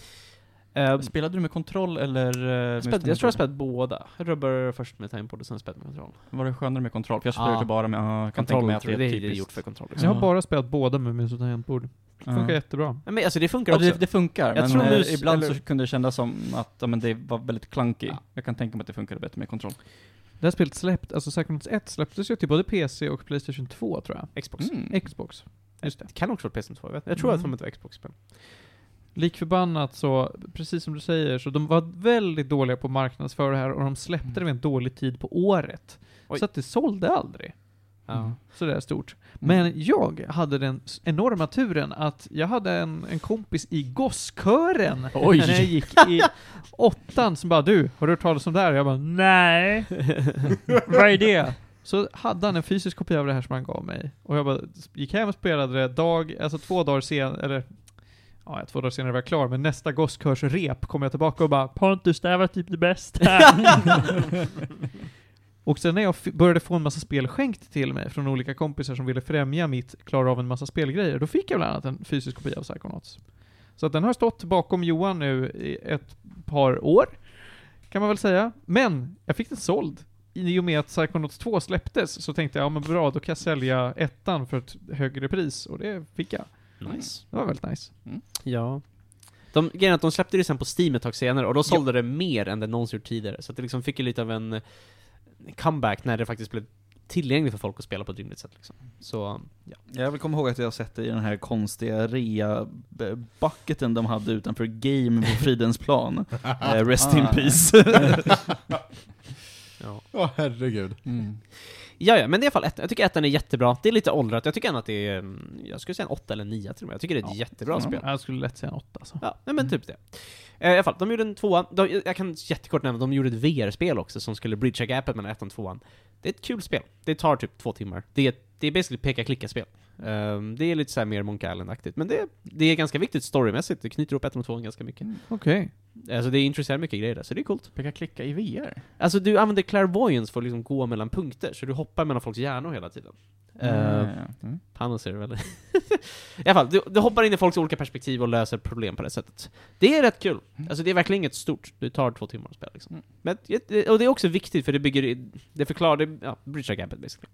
Eh, Spelade du med kontroll eller? eh, med spelat, jag tror jag spelat båda. Jag rubbar först med timeboard och sen spelat med kontroll. Var det skönare med kontroll? För jag Ja. spelade bara med, ja, jag tänka Kontroll, mig att det jag, är det är typiskt. gjort för kontroll. Jag Liksom. har bara spelat båda med mus och tangentbord. Ja. Funkar jättebra. Men alltså det funkar Ja, också. det, det funkar, Jag men tror eh, mus- ibland eller- så kunde det kännas som att ja, men det var väldigt clunky. Ja. Jag kan tänka mig att det funkade bättre med kontroll. Det här spelet släppt, alltså Psychonauts 1 släpptes ju till både PC och Playstation 2 tror jag. Xbox. Mm. Xbox. Just det. Det kan också vara PS2, jag, vet. jag tror Mm. att det var Xbox-spel. Lik förbannat så, precis som du säger, så de var väldigt dåliga på att marknadsföra det här och de släppte det vid en dålig tid på året. Oj. Så att det sålde aldrig. Ja. Så det är stort. Mm. Men jag hade den enorma turen att jag hade en, en kompis i gosskören Oj. när jag gick i åttan som bara du, har du hört talas om det här? Och jag bara nej. Vad är det? Så hade han en fysisk kopia av det här som han gav mig. Och jag bara gick hem och spelade det dag, alltså två dagar sen, eller Ja, två dagar senare var jag klar, men nästa gosskörsrep kom jag tillbaka och bara Pontus, det här var typ det bästa. och sen när jag började få en massa spel skänkt till mig från olika kompisar som ville främja mitt klara av en massa spelgrejer, då fick jag bland annat en fysisk kopia av Psychonauts. Så att den har stått bakom Johan nu i ett par år, kan man väl säga. Men, jag fick den såld. I och med att Psychonauts 2 släpptes så tänkte jag, ja men bra, då kan jag sälja ettan för ett högre pris, och det fick jag. Nice. Det var väldigt nice. Ja. De, att de släppte det sen på Steam ett tag senare, och då sålde det mer än det någonsin gjort tidigare. Så att det liksom fick ju lite av en comeback när det faktiskt blev tillgängligt för folk att spela på ett rimligt sätt. Liksom. Så, ja. Jag vill komma ihåg att jag har sett det i den här konstiga rea-bucketen de hade utanför Game på Fridens plan. Eh, rest in Ah. peace. Ja. Åh herregud. Mm. Ja, ja, men det är i alla fall ett, Jag tycker ettan är jättebra. Det är lite åldrat. Jag tycker ändå att det är, mm, jag skulle säga en åtta eller nio till och med. Jag tycker det är ett Ja. jättebra spel. Jag skulle lätt säga en åtta alltså. Ja, men typ det. Eh, I alla fall, de gjorde en tvåa. De, jag kan jättekort nämna, de gjorde ett VR-spel också som skulle bridgea gapet mellan ettan och tvåan. Det är ett kul spel. Det tar typ två timmar. Det är, det är basically peka-klicka-spel. Ehm, det är lite så här mer Monkey Island-aktigt, men det, det är ganska viktigt storymässigt. Det knyter ihop ettan och tvåan ganska mycket. Okej. Alltså det intresserar mycket grejer där, så det är coolt. Peka klicka i VR? Alltså du använder clairvoyance för att liksom gå mellan punkter, så du hoppar mellan folks hjärnor hela tiden. Ehm, Mm. Panos är det väl? I alla fall, du, du hoppar in i folks olika perspektiv och löser problem på det sättet. Det är rätt kul. Alltså det är verkligen inget stort, det tar två timmar att spela liksom. Mm. Men, och det är också viktigt för det bygger, det förklarar, det, ja, bridgear gapet basically.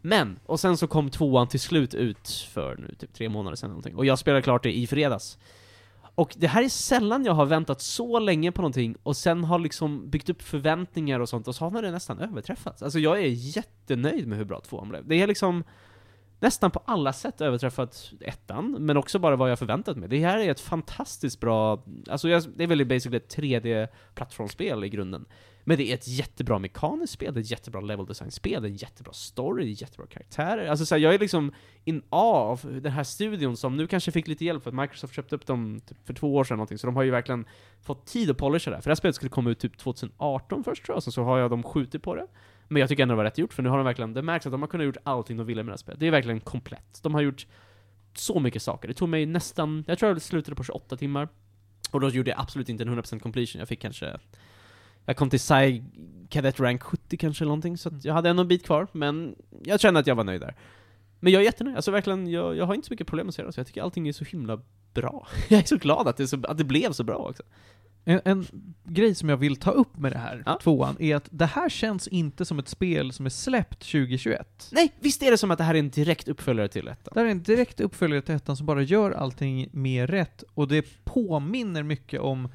Men, och sen så kom tvåan till slut ut för nu typ tre månader sedan någonting, och jag spelade klart det i fredags. Och det här är sällan jag har väntat så länge på någonting, och sen har liksom byggt upp förväntningar och sånt, och så har det nästan överträffats. Alltså jag är jättenöjd med hur bra tvåan blev. Det är liksom nästan på alla sätt överträffat ettan, men också bara vad jag förväntat mig. Det här är ett fantastiskt bra, alltså jag, det är väl basically ett 3D-plattformsspel i grunden. Men det är ett jättebra mekaniskt spel, det är ett jättebra level design-spel, det är en jättebra story, det är jättebra karaktärer. Alltså så här, jag är liksom in av den här studion som nu kanske fick lite hjälp för att Microsoft köpte upp dem typ för två år sedan någonting, så de har ju verkligen fått tid att polisha det här. För det här spelet skulle komma ut typ 2018 först tror jag, så, så har jag dem skjutit på det. Men jag tycker ändå det var rätt gjort, för nu har de verkligen, det märks att de har kunnat gjort allting de ville med det här spelet. Det är verkligen komplett. De har gjort så mycket saker. Det tog mig nästan, jag tror jag slutade på 28 timmar. Och då gjorde jag absolut inte en 100% completion, jag fick kanske jag kom till Psy Cadet Rank 70 kanske eller någonting, så att jag hade ändå en bit kvar, men jag kände att jag var nöjd där. Men jag är jättenöjd, alltså verkligen, jag, jag har inte så mycket problem med serien, så jag tycker allting är så himla bra. Jag är så glad att det, så, att det blev så bra också. En, en grej som jag vill ta upp med det här, Ja. tvåan, är att det här känns inte som ett spel som är släppt 2021. Nej, visst är det som att det här är en direkt uppföljare till ettan? Det här är en direkt uppföljare till ettan som bara gör allting mer rätt, och det påminner mycket om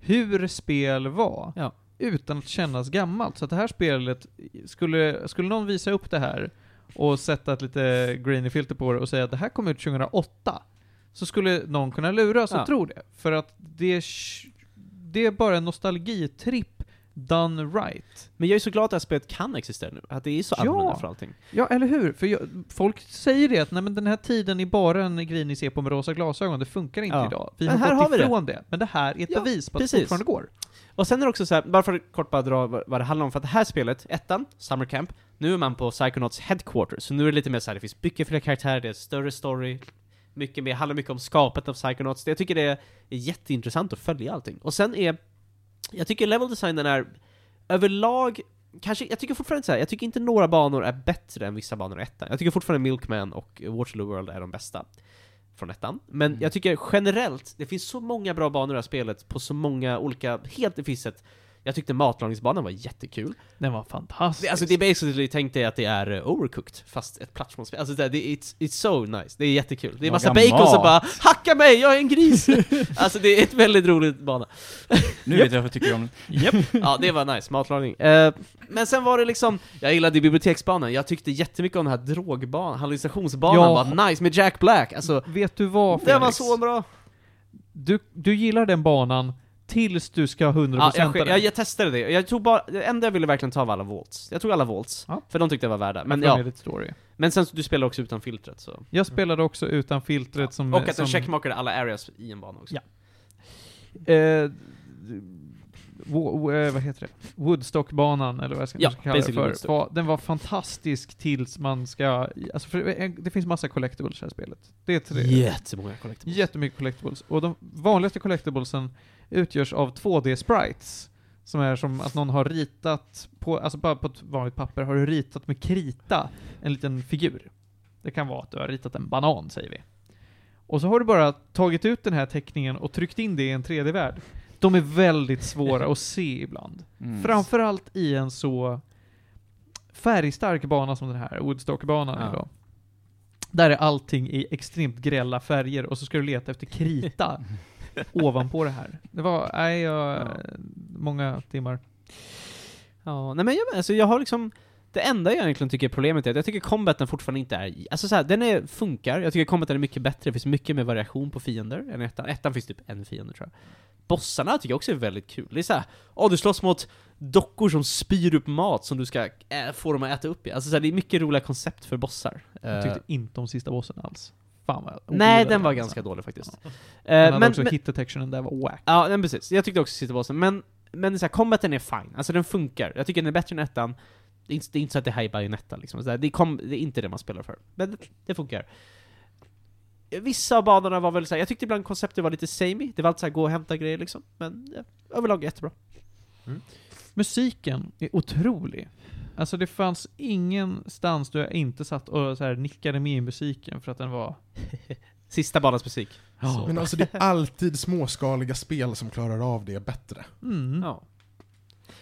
hur spel var. Ja. Utan att kännas gammalt. Så att det här spelet, skulle, skulle någon visa upp det här och sätta ett lite grainy filter på det och säga att det här kom ut 2008, så skulle någon kunna luras och Ja. tro det. För att det det är bara en nostalgitripp done right. Men jag är så glad att det här spelet kan existera nu, att det är så Ja. annorlunda för allting. Ja, eller hur? För jag, folk säger det att nej, men den här tiden är bara en grinig se på med rosa glasögon, det funkar inte Ja. idag. Vi Men har här gått har vi det. ifrån det. Men det här är ett Ja, bevis på att precis. det fortfarande går. Och sen är det också så här, bara för att kort bara dra vad vad det handlar om, för att det här spelet, ettan, Summer Camp, nu är man på Psychonauts headquarters, så nu är det lite mer så här, det finns mycket fler karaktärer, det är större story, mycket mer, handlar mycket om skapet av Psychonauts, jag tycker det är jätteintressant att följa allting. Och sen är, jag tycker level designen är överlag, kanske, jag tycker fortfarande så här, jag tycker inte några banor är bättre än vissa banor i ettan. Jag tycker fortfarande Milkman och Waterloo World är de bästa från ettan. Men Mm. jag tycker generellt, det finns så många bra banor i det här spelet på så många olika, helt det finns ett jag tyckte matlagningsbanan var jättekul. Den var fantastisk. Det, alltså det är basically, tänk dig att det är uh, overcooked, fast ett plattformsspel. Alltså det, det, it's, it's so nice, det är jättekul. Det är massa Laga bacon som mat. bara 'Hacka mig, jag är en gris!' Alltså det är ett väldigt roligt bana. Nu vet jag vad jag tycker om den. Ja, det var nice, matlagning. Eh, men sen var det liksom, jag gillade biblioteksbanan, jag tyckte jättemycket om den här drogbanan, hallucinationsbanan Ja. var nice med Jack Black, alltså Vet du vad det Felix? var så bra! Du, du gillar den banan tills du ska 100% Ja, jag, jag, jag testade det, jag tog bara, det enda jag ville verkligen ta var alla volts. Jag tog alla volts, Ja. för de tyckte jag var värda. Men ja, story. men sen du spelar också utan filtret så. Jag spelade också utan filtret som... Och att som, den checkmarkade alla areas i en bana också. Ja. Eh, eh, vad heter det? Woodstockbanan, eller vad jag ska, Ja, kalla det för. Var, den var fantastisk tills man ska... Alltså för det- det finns massa collectibles i det här spelet. Det är tre. Jättemånga collectibles. Jättemycket collectibles. Och de vanligaste collectiblesen utgörs av 2D-sprites. Som är som att någon har ritat på, alltså bara på ett vanligt papper, har du ritat med krita en liten figur. Det kan vara att du har ritat en banan, säger vi. Och så har du bara tagit ut den här teckningen och tryckt in det i en 3D-värld. De är väldigt svåra att se ibland. Mm. Framförallt i en så färgstark bana som den här, Woodstock-banan Ja. idag. Där är allting i extremt grälla färger och så ska du leta efter krita ovanpå det här. Det var, nej, jag, Ja. många timmar. Ja, nej men jag, alltså jag har liksom det enda jag egentligen tycker är problemet är att jag tycker combaten fortfarande inte är, alltså så här, den är, funkar, jag tycker combaten är mycket bättre, det finns mycket mer variation på fiender än ettan. Ettan finns typ en fiende tror jag. Bossarna tycker jag också är väldigt kul. Det är såhär, åh du slåss mot dockor som spyr upp mat som du ska ä, få dem att äta upp i. Alltså så här, det är mycket roliga koncept för bossar. Jag Eh, tyckte inte om sista bossen alls. Fan vad nej, den var alltså. ganska dålig faktiskt. Den Eh, hade men, också men, hit detectionen där var wack. Ja, men precis. Jag tyckte också sista bossen, men, men så här, combaten är fine. Alltså den funkar. Jag tycker den är bättre än ettan. Det är inte, det är inte så att det här är Bayonetta liksom. Så här, det, är kom, det är inte det man spelar för. Men det, det funkar. Vissa av banorna var väl så här, jag tyckte ibland konceptet var lite samey. Det var alltid så här, gå och hämta grejer liksom. Men ja, överlag jättebra. Musiken är otrolig. Alltså det fanns ingenstans där jag inte satt och så här nickade med i musiken för att den var... Sista banans musik. Så. Men alltså det är alltid småskaliga spel som klarar av det bättre. Mm. Ja.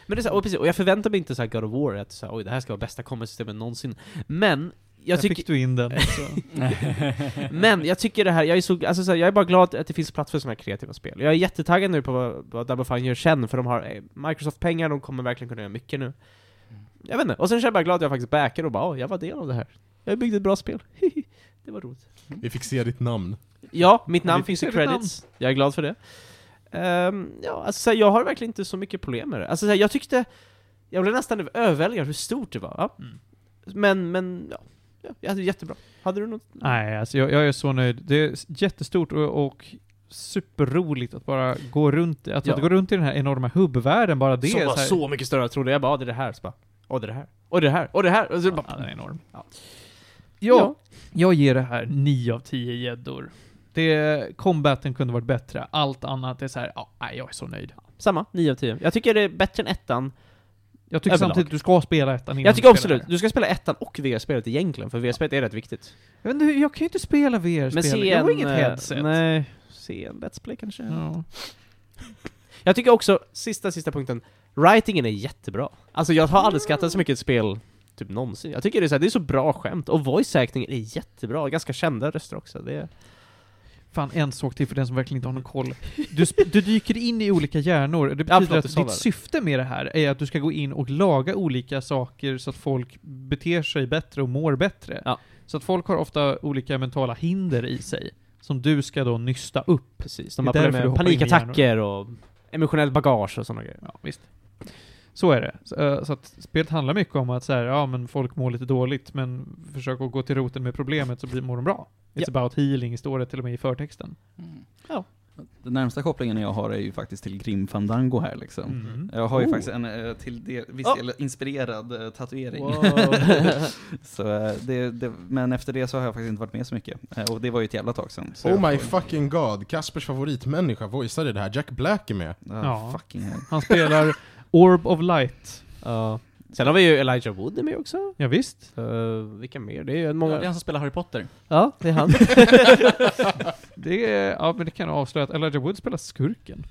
Men det är så här, och, precis, och jag förväntar mig inte så här God of War, att så här, oj det här ska vara bästa combat-systemet någonsin. Men, jag tycker... fick du in den. Men jag tycker det här, jag är, så, alltså så här, jag är bara glad att det finns plats för sådana här kreativa spel. Jag är jättetaggad nu på vad, vad Double Fine gör sen, för de har eh, Microsoft-pengar, de kommer verkligen kunna göra mycket nu. Jag vet inte, och sen känner jag bara glad att jag faktiskt backar och bara åh, jag var del av det här. jag byggde ett bra spel. det var roligt. Vi fick se ditt namn. Ja, mitt namn finns i credits. Jag är glad för det. Ehm, ja, alltså så här, jag har verkligen inte så mycket problem med det. Alltså så här, jag tyckte, jag blev nästan överväldigad hur stort det var. Ja. Mm. Men, men, ja. Ja. Jag det jättebra. Hade du något? Nej, alltså jag, jag är så nöjd. Det är jättestort och, och superroligt att bara gå runt, att, Ja. att gå runt i den här enorma hubbvärlden, bara det som var så, så mycket större än jag trodde. Jag bara, "Ja, det är det här. Så bara, och det är det här. Och det här. Och det här. Och så bara, Ja, den är enorm. Ja. Ja, jag ger det här 9 av 10 gäddor. Det, combaten kunde varit bättre, allt annat är så här, ja, jag är så nöjd. Samma, 9 av 10. Jag tycker det är bättre än ettan. Jag tycker Överlag. samtidigt att du ska spela ettan innan Jag du tycker spelar absolut, det. du ska spela ettan och VR-spelet egentligen, för VR-spelet är rätt viktigt. Jag, vet inte, jag kan ju inte spela VR-spel, se jag har en, inget eh, headset. Nej, se en Let's Play kanske. Ja. Jag tycker också, sista, sista punkten, writingen är jättebra. Alltså jag har aldrig skrattat så mycket i ett spel, typ någonsin. Jag tycker det är så, här, det är så bra skämt, och voice acting är jättebra, ganska kända röster också. Det är... Fan, en sak till för den som verkligen inte har någon koll. Du, du dyker in i olika hjärnor. Det betyder du att ditt syfte med det här är att du ska gå in och laga olika saker så att folk beter sig bättre och mår bättre. Ja. Så att folk har ofta olika mentala hinder i sig, som du ska då nysta upp. Precis, de har problem du med panikattacker och emotionellt bagage och sådana grejer. Ja, visst. Så är det. Så, eh, så att spelet handlar mycket om att så här, ja men folk mår lite dåligt, men försök att gå till roten med problemet så blir, mår de bra. It's about healing, står det till och med i förtexten. Den närmsta kopplingen jag har är ju faktiskt till Grim Fandango här liksom. Mm. Jag har ju Oh. faktiskt en eh, till viss Oh. del inspirerad eh, tatuering. Wow. så, det, det, men efter det så har jag faktiskt inte varit med så mycket. Och det var ju ett jävla tag sedan. Så Oh my får- fucking god, Kaspers favoritmänniska voiceade det här, Jack Black är med. Ah, Ja. Fucking hell. Han spelar Orb of Light. Ja. Sen har vi ju Elijah Wood med också. Ja, visst. Uh, vilka mer? Det är ju Ja, många... det är han som spelar Harry Potter. Ja, det är han. Det är, ja men det kan jag avslöja att Elijah Wood spelar skurken.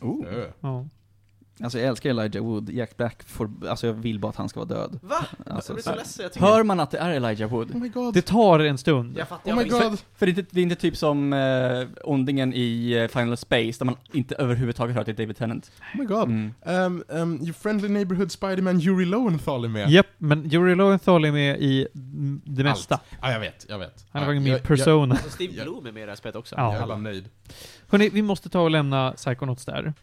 Oh. Ja. Alltså jag älskar Elijah Wood, Jack Black får, alltså jag vill bara att han ska vara död. Va? Alltså, jag blir så- ledsen, jag tycker... Hör man att det är Elijah Wood? Oh my god. Det tar en stund. Jag fattar, Oh my jag god. För det är inte, det är inte typ som uh, ondingen i eh, Final Space, där man inte överhuvudtaget hör att det är David Tennant. Oh my god. Mm. Um, um, your friendly neighborhood Spiderman Yuri Lowenthal är med. Japp, men Yuri Lowenthal är med i det mesta. Ja, jag vet, jag vet. Han ja, har varit med i jag- Persona. Och Steve Bloom är med i det här spelet också. Ja. Jag, jag är alla nöjd. Hörni, vi måste ta och lämna Psychonauts där.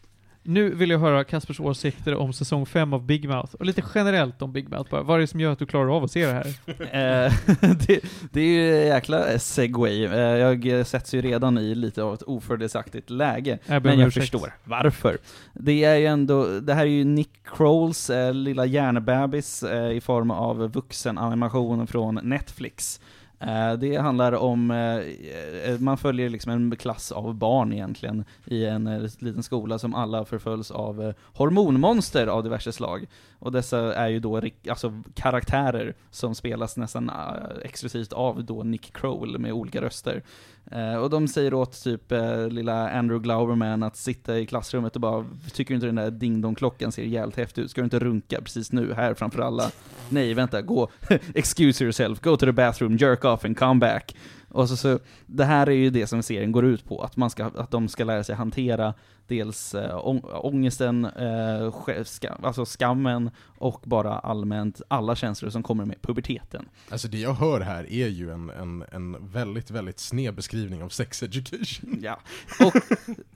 Nu vill jag höra Kaspers åsikter om säsong 5 av Big Mouth, och lite generellt om Big Mouth bara. Vad är det som gör att du klarar av att se det här? Eh, det, det är ju jäkla segway. Eh, Jag sätts ju redan i lite av ett ofördelaktigt läge. Jag Men jag ursäkt. förstår varför. Det är ju ändå, det här är ju Nick Crowles eh, lilla hjärnbebis eh, i form av vuxenanimation från Netflix. Eh, det handlar om, eh, eh, man följer liksom en klass av barn egentligen i en liten skola som alla förföljs av hormonmonster av diverse slag. Och dessa är ju då alltså, karaktärer som spelas nästan eh, exklusivt av då Nick Kroll med olika röster. Eh, och de säger åt typ eh, lilla Andrew Glauberman att sitta i klassrummet och bara Tycker du inte den där ding-dong-klockan ser jävligt häftig ut? Ska du inte runka precis nu här framför alla? Nej, vänta, gå, excuse yourself, go to the bathroom, jerk off and come back. Och så, så, det här är ju det som serien går ut på, att, man ska, att de ska lära sig hantera dels äh, ångesten, äh, ska, alltså skammen och bara allmänt alla känslor som kommer med puberteten. Alltså det jag hör här är ju en, en, en väldigt, väldigt sned beskrivning av sex education. Ja, och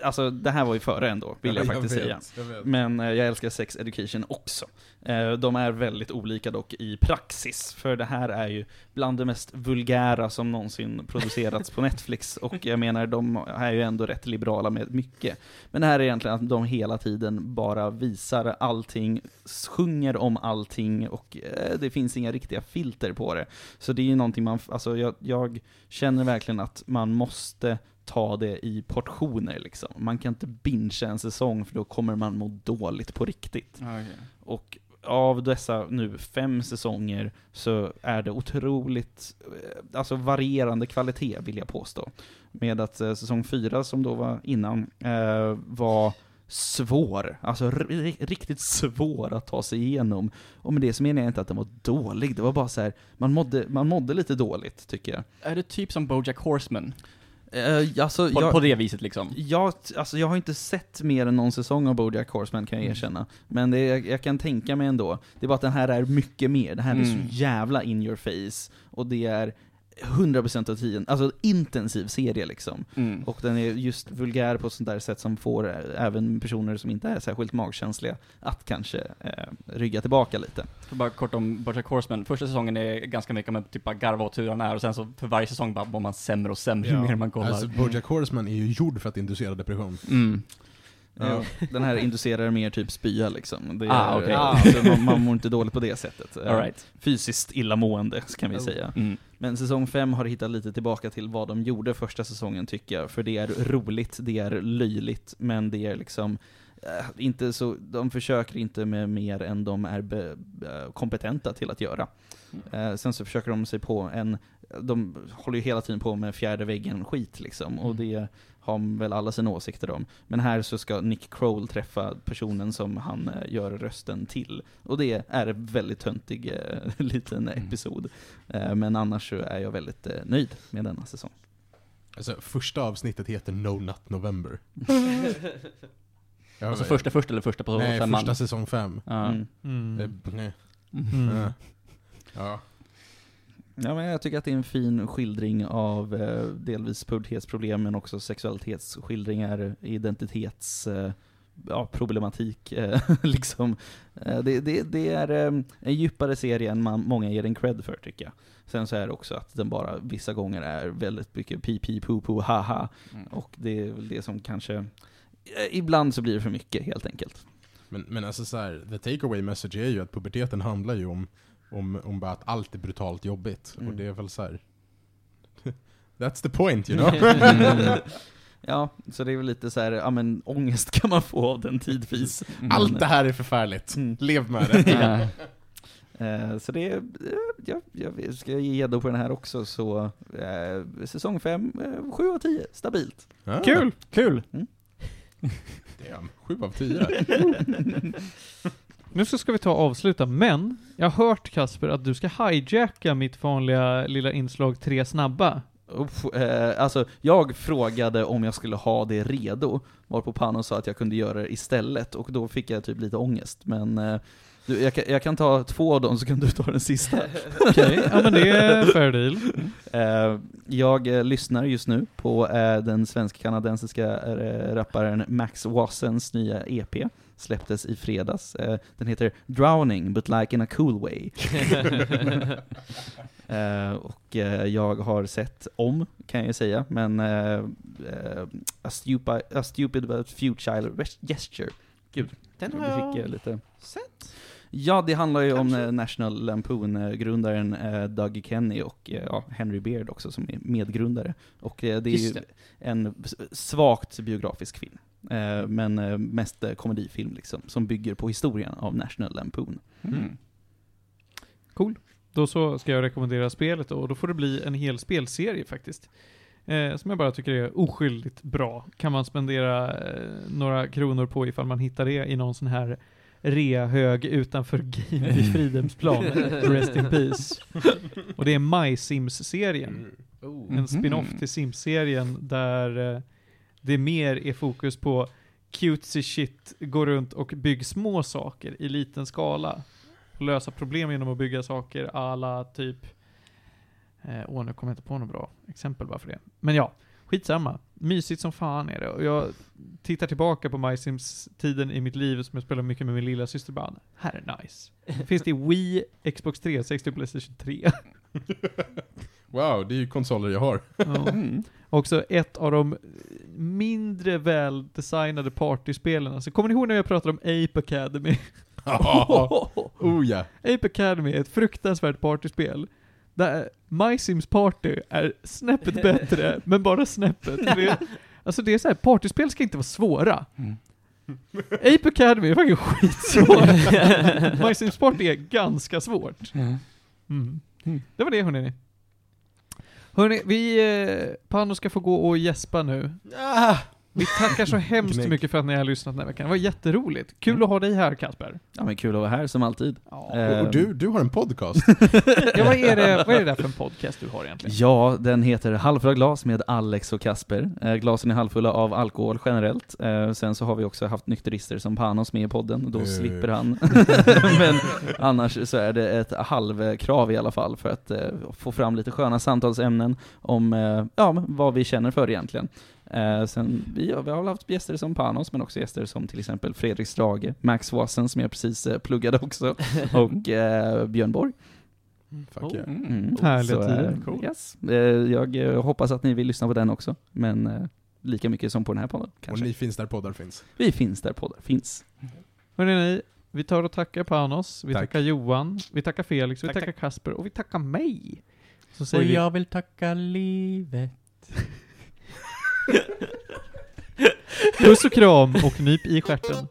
alltså det här var ju före ändå, vill jag, faktiskt vet, säga. Jag vet. Men eh, jag älskar Sex Education också. Eh, de är väldigt olika dock i praxis, för det här är ju bland det mest vulgära som någonsin producerats på Netflix, och jag menar, de är ju ändå rätt liberala med mycket. Men det här är egentligen att de hela tiden bara visar allting, sjunger om allting, och eh, det finns inga riktiga filter på det. Så det är ju någonting man, alltså jag, jag känner verkligen att man måste ta det i portioner liksom. Man kan inte bingea en säsong för då kommer man må dåligt på riktigt. Och av dessa nu fem säsonger så är det otroligt, eh, alltså varierande kvalitet vill jag påstå. Med att eh, säsong fyra som då var innan eh, var svår, alltså ri- riktigt svår att ta sig igenom. Och med det så menar jag inte att den var dålig, det var bara så här, man mådde, man mådde lite dåligt tycker jag. Är det typ som Bojack Horseman? Eh, alltså, På, jag, på det viset liksom. Jag, alltså jag har inte sett mer än någon säsong av Bojack Horseman kan jag Mm. erkänna. Men det, jag, jag kan tänka mig ändå. Det är bara att den här är mycket mer. Den här är Mm. så jävla in your face. Och det är 100% av tiden, alltså intensiv serie liksom. Mm. Och den är just vulgär på ett sånt där sätt som får eh, även personer som inte är särskilt magkänsliga att kanske eh, rygga tillbaka lite. Bara kort om Bojack Horseman. Första säsongen är ganska mycket med typ bara garva åt hur han är och sen så för varje säsong bara mår man sämre och sämre ju mer man kollar. Alltså Bojack Horseman är ju gjord för att inducera depression. Mm. Ja, den här inducerar mer typ spya liksom. Det är, Ah, ja, så man, man mår inte dåligt på det sättet. All right. Fysiskt illamående, kan vi Oh. säga. Mm. Men säsong 5 har hittat lite tillbaka till vad de gjorde första säsongen tycker jag. För det är roligt, det är löjligt, men det är liksom eh, inte så, de försöker inte med mer än de är be, eh, kompetenta till att göra. Eh, sen så försöker de sig på en, de håller ju hela tiden på med fjärde väggen skit liksom, och det har väl alla sina åsikter om. Men här så ska Nick Kroll träffa personen som han eh, gör rösten till. Och det är en väldigt töntig eh, liten episod. Eh, men annars så är jag väldigt nöjd med denna säsong. Alltså, första avsnittet heter No Nut November. Alltså första först eller första på Nej, femman? första säsong fem. Ja. Mm. Mm. Mm. Ja. Ja. Men jag tycker att det är en fin skildring av eh, delvis pubertetsproblem men också sexualitetsskildringar, identitets... Eh, ja, problematik eh, liksom. Eh, det, det, det är eh, en djupare serie än man, många ger den cred för tycker jag. Sen så är det också att den bara vissa gånger är väldigt mycket pi pi po po haha Mm. och det är väl det som kanske Ibland så blir det för mycket helt enkelt. Men, men alltså så här, the takeaway message är ju att puberteten handlar ju om, om, om bara att allt är brutalt jobbigt. Mm. Och det är väl så här. That's the point, you know? Mm. Ja, så det är väl lite så här, ja men ångest kan man få av den tidvis. Mm. Allt det här är förfärligt. Mm. Lev med det. Ja. Eh, så det är, eh, ja, jag ska ge gäddor på den här också, så eh, säsong 5, eh, 7 av 10, stabilt. Ah, Kul! Kul! Damn, sju av tio. Nu så ska vi ta och avsluta, men jag har hört Kasper att du ska hijacka mitt vanliga lilla inslag Tre snabba. Uff, eh, alltså, jag frågade om jag skulle ha det redo, varpå Pano sa att jag kunde göra det istället, och då fick jag typ lite ångest, men eh, du, jag, kan, jag kan ta två av dem så kan du ta den sista. Okej, ja men det är fair deal. Eh, jag eh, lyssnar just nu på eh, den svensk-kanadensiska rapparen Max Wassens nya EP. Släpptes i fredags. Den heter 'Drowning but like in a cool way' och jag har sett om, kan jag säga, men a, stupid, a stupid but futile gesture. Gud, Den jag har fick jag lite... sett. Ja, det handlar ju Kanske. om eh, National Lampoon-grundaren eh, Doug Kenny och eh, ja, Henry Beard också som är medgrundare. Och det är Just ju det. en svagt biografisk film. Men mest komedifilm liksom, som bygger på historien av National Lampoon. Mm. Då så ska jag rekommendera spelet och då får det bli en hel spelserie faktiskt. Eh, som jag bara tycker är oskyldigt bra. Kan man spendera eh, några kronor på ifall man hittar det i någon sån här rea-hög utanför Game vid Fridhemsplan. Rest in peace. Och det är My Sims-serien. Oh. En Mhm. spin-off till Sims-serien där eh, det mer är fokus på cutesy shit, gå runt och bygg små saker i liten skala. Och lösa problem genom att bygga saker alla typ... Eh, åh, nu kommer jag inte på något bra exempel bara för det. Men ja, skitsamma. Mysigt som fan är det. Och jag tittar tillbaka på My Sims-tiden i mitt liv som jag spelar mycket med min lilla syster bara, här är nice. Finns det i Wii, Xbox 360 och Playstation 3. Wow, det är ju konsoler jag har. Ja. Mm. Också ett av de mindre väldesignade partyspelen. Alltså, kommer ni ihåg när jag pratade om Ape Academy? oh ja. Ape Academy är ett fruktansvärt partyspel. Där My Sims Party är snäppet bättre, men bara snäppet. Det är, alltså det är så här, partyspel ska inte vara svåra. Mm. Ape Academy är faktiskt skitsvårt. My Sims Party är ganska svårt. Mm. Mm. Det var det hörni. Hörni, vi, eh, Pano ska få gå och gäspa nu. Ah, Vi tackar så hemskt mycket för att ni har lyssnat den här veckan. Det var jätteroligt. Kul att ha dig här Kasper. Ja men kul att vara här som alltid. Ja. Eh, Och du, du har en podcast. ja, vad, är det, vad är det där för en podcast du har egentligen? Ja, den heter Halvfulla glas med Alex och Kasper. Eh, glasen är halvfulla av alkohol generellt. Eh, sen så har vi också haft nykterister som Panos med i podden, då Eh. slipper han. Men annars så är det ett halvkrav i alla fall för att eh, få fram lite sköna samtalsämnen om eh, ja, vad vi känner för egentligen. Eh, sen, vi, har- vi har haft gäster som Panos, men också gäster som till exempel Fredrik Strage, Max Wassen som jag precis eh, pluggade också, och eh, Björn Borg. Fuck Oh. yeah. Mm. Härliga Så, tider. eh, Cool. yes. Eh, Jag eh, hoppas att ni vill lyssna på den också, men eh, lika mycket som på den här podden Och kanske. ni finns där poddar finns. Vi finns där poddar finns. Hörrni, vi tar och tackar Panos, vi Tack. tackar Johan, vi tackar Felix, vi Tack, tackar Kasper och vi tackar mig. Så Och vi jag vill tacka livet puss och kram och nyp i stjärten.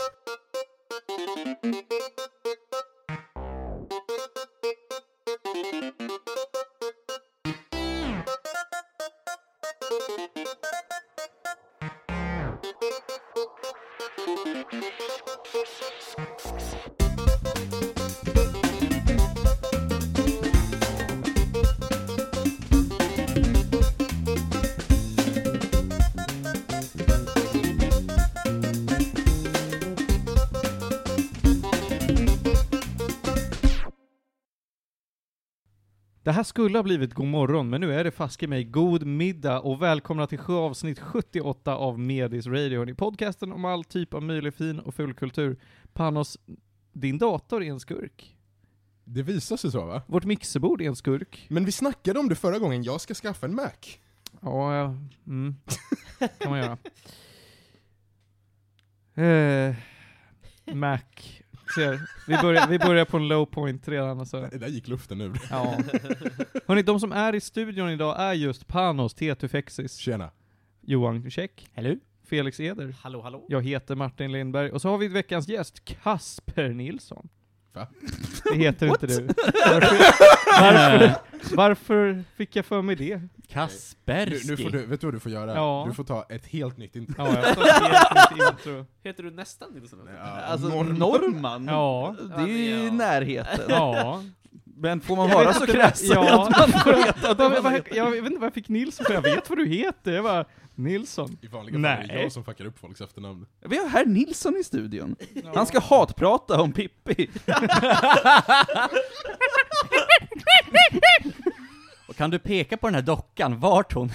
Här skulle ha blivit god morgon, men nu är det faske mig god middag och välkomna till avsnitt 78 av Medis Radio, hörni. podcasten om all typ av möjlig fin och fulkultur. Panos, din dator är en skurk. Det visar sig så va? Vårt mixerbord är en skurk. Men vi snackade om det förra gången, jag ska skaffa en Mac. Ja, ja. Mm. kan man göra. Eh, Mac. Ser, vi börjar, vi börjar på en low point redan. Alltså. Det där gick luften ur. Ja. Hörni, de som är i studion idag är just Panos, Tetufexis, Tjena. Johan Käck, Hello? Felix Eder. Hallå, hallå? Jag heter Martin Lindberg, och så har vi veckans gäst, Kasper Nilsson. Va? Det heter inte du. Varför, varför, varför fick jag för mig det? Kasperski. Nu, nu får du, vet du vad du får göra? Ja. Du får ta ett helt nytt intro. Ja, jag tar ett helt nytt intro. Heter du nästan Nilsson? Ja, Alltså norm- Norman, Ja. det är ju Ja. närheten. Ja. Men får man vara så vad- ja. att man får veta att man heter- jag vet inte vad jag fick Nilsson för, jag vet vad du heter. Jag bara, Nilsson. I vanliga fall är det Nej. jag som fuckar upp folks efternamn. Vi har herr Nilsson i studion. Han ska hatprata om Pippi. Och kan du peka på den här dockan, vart hon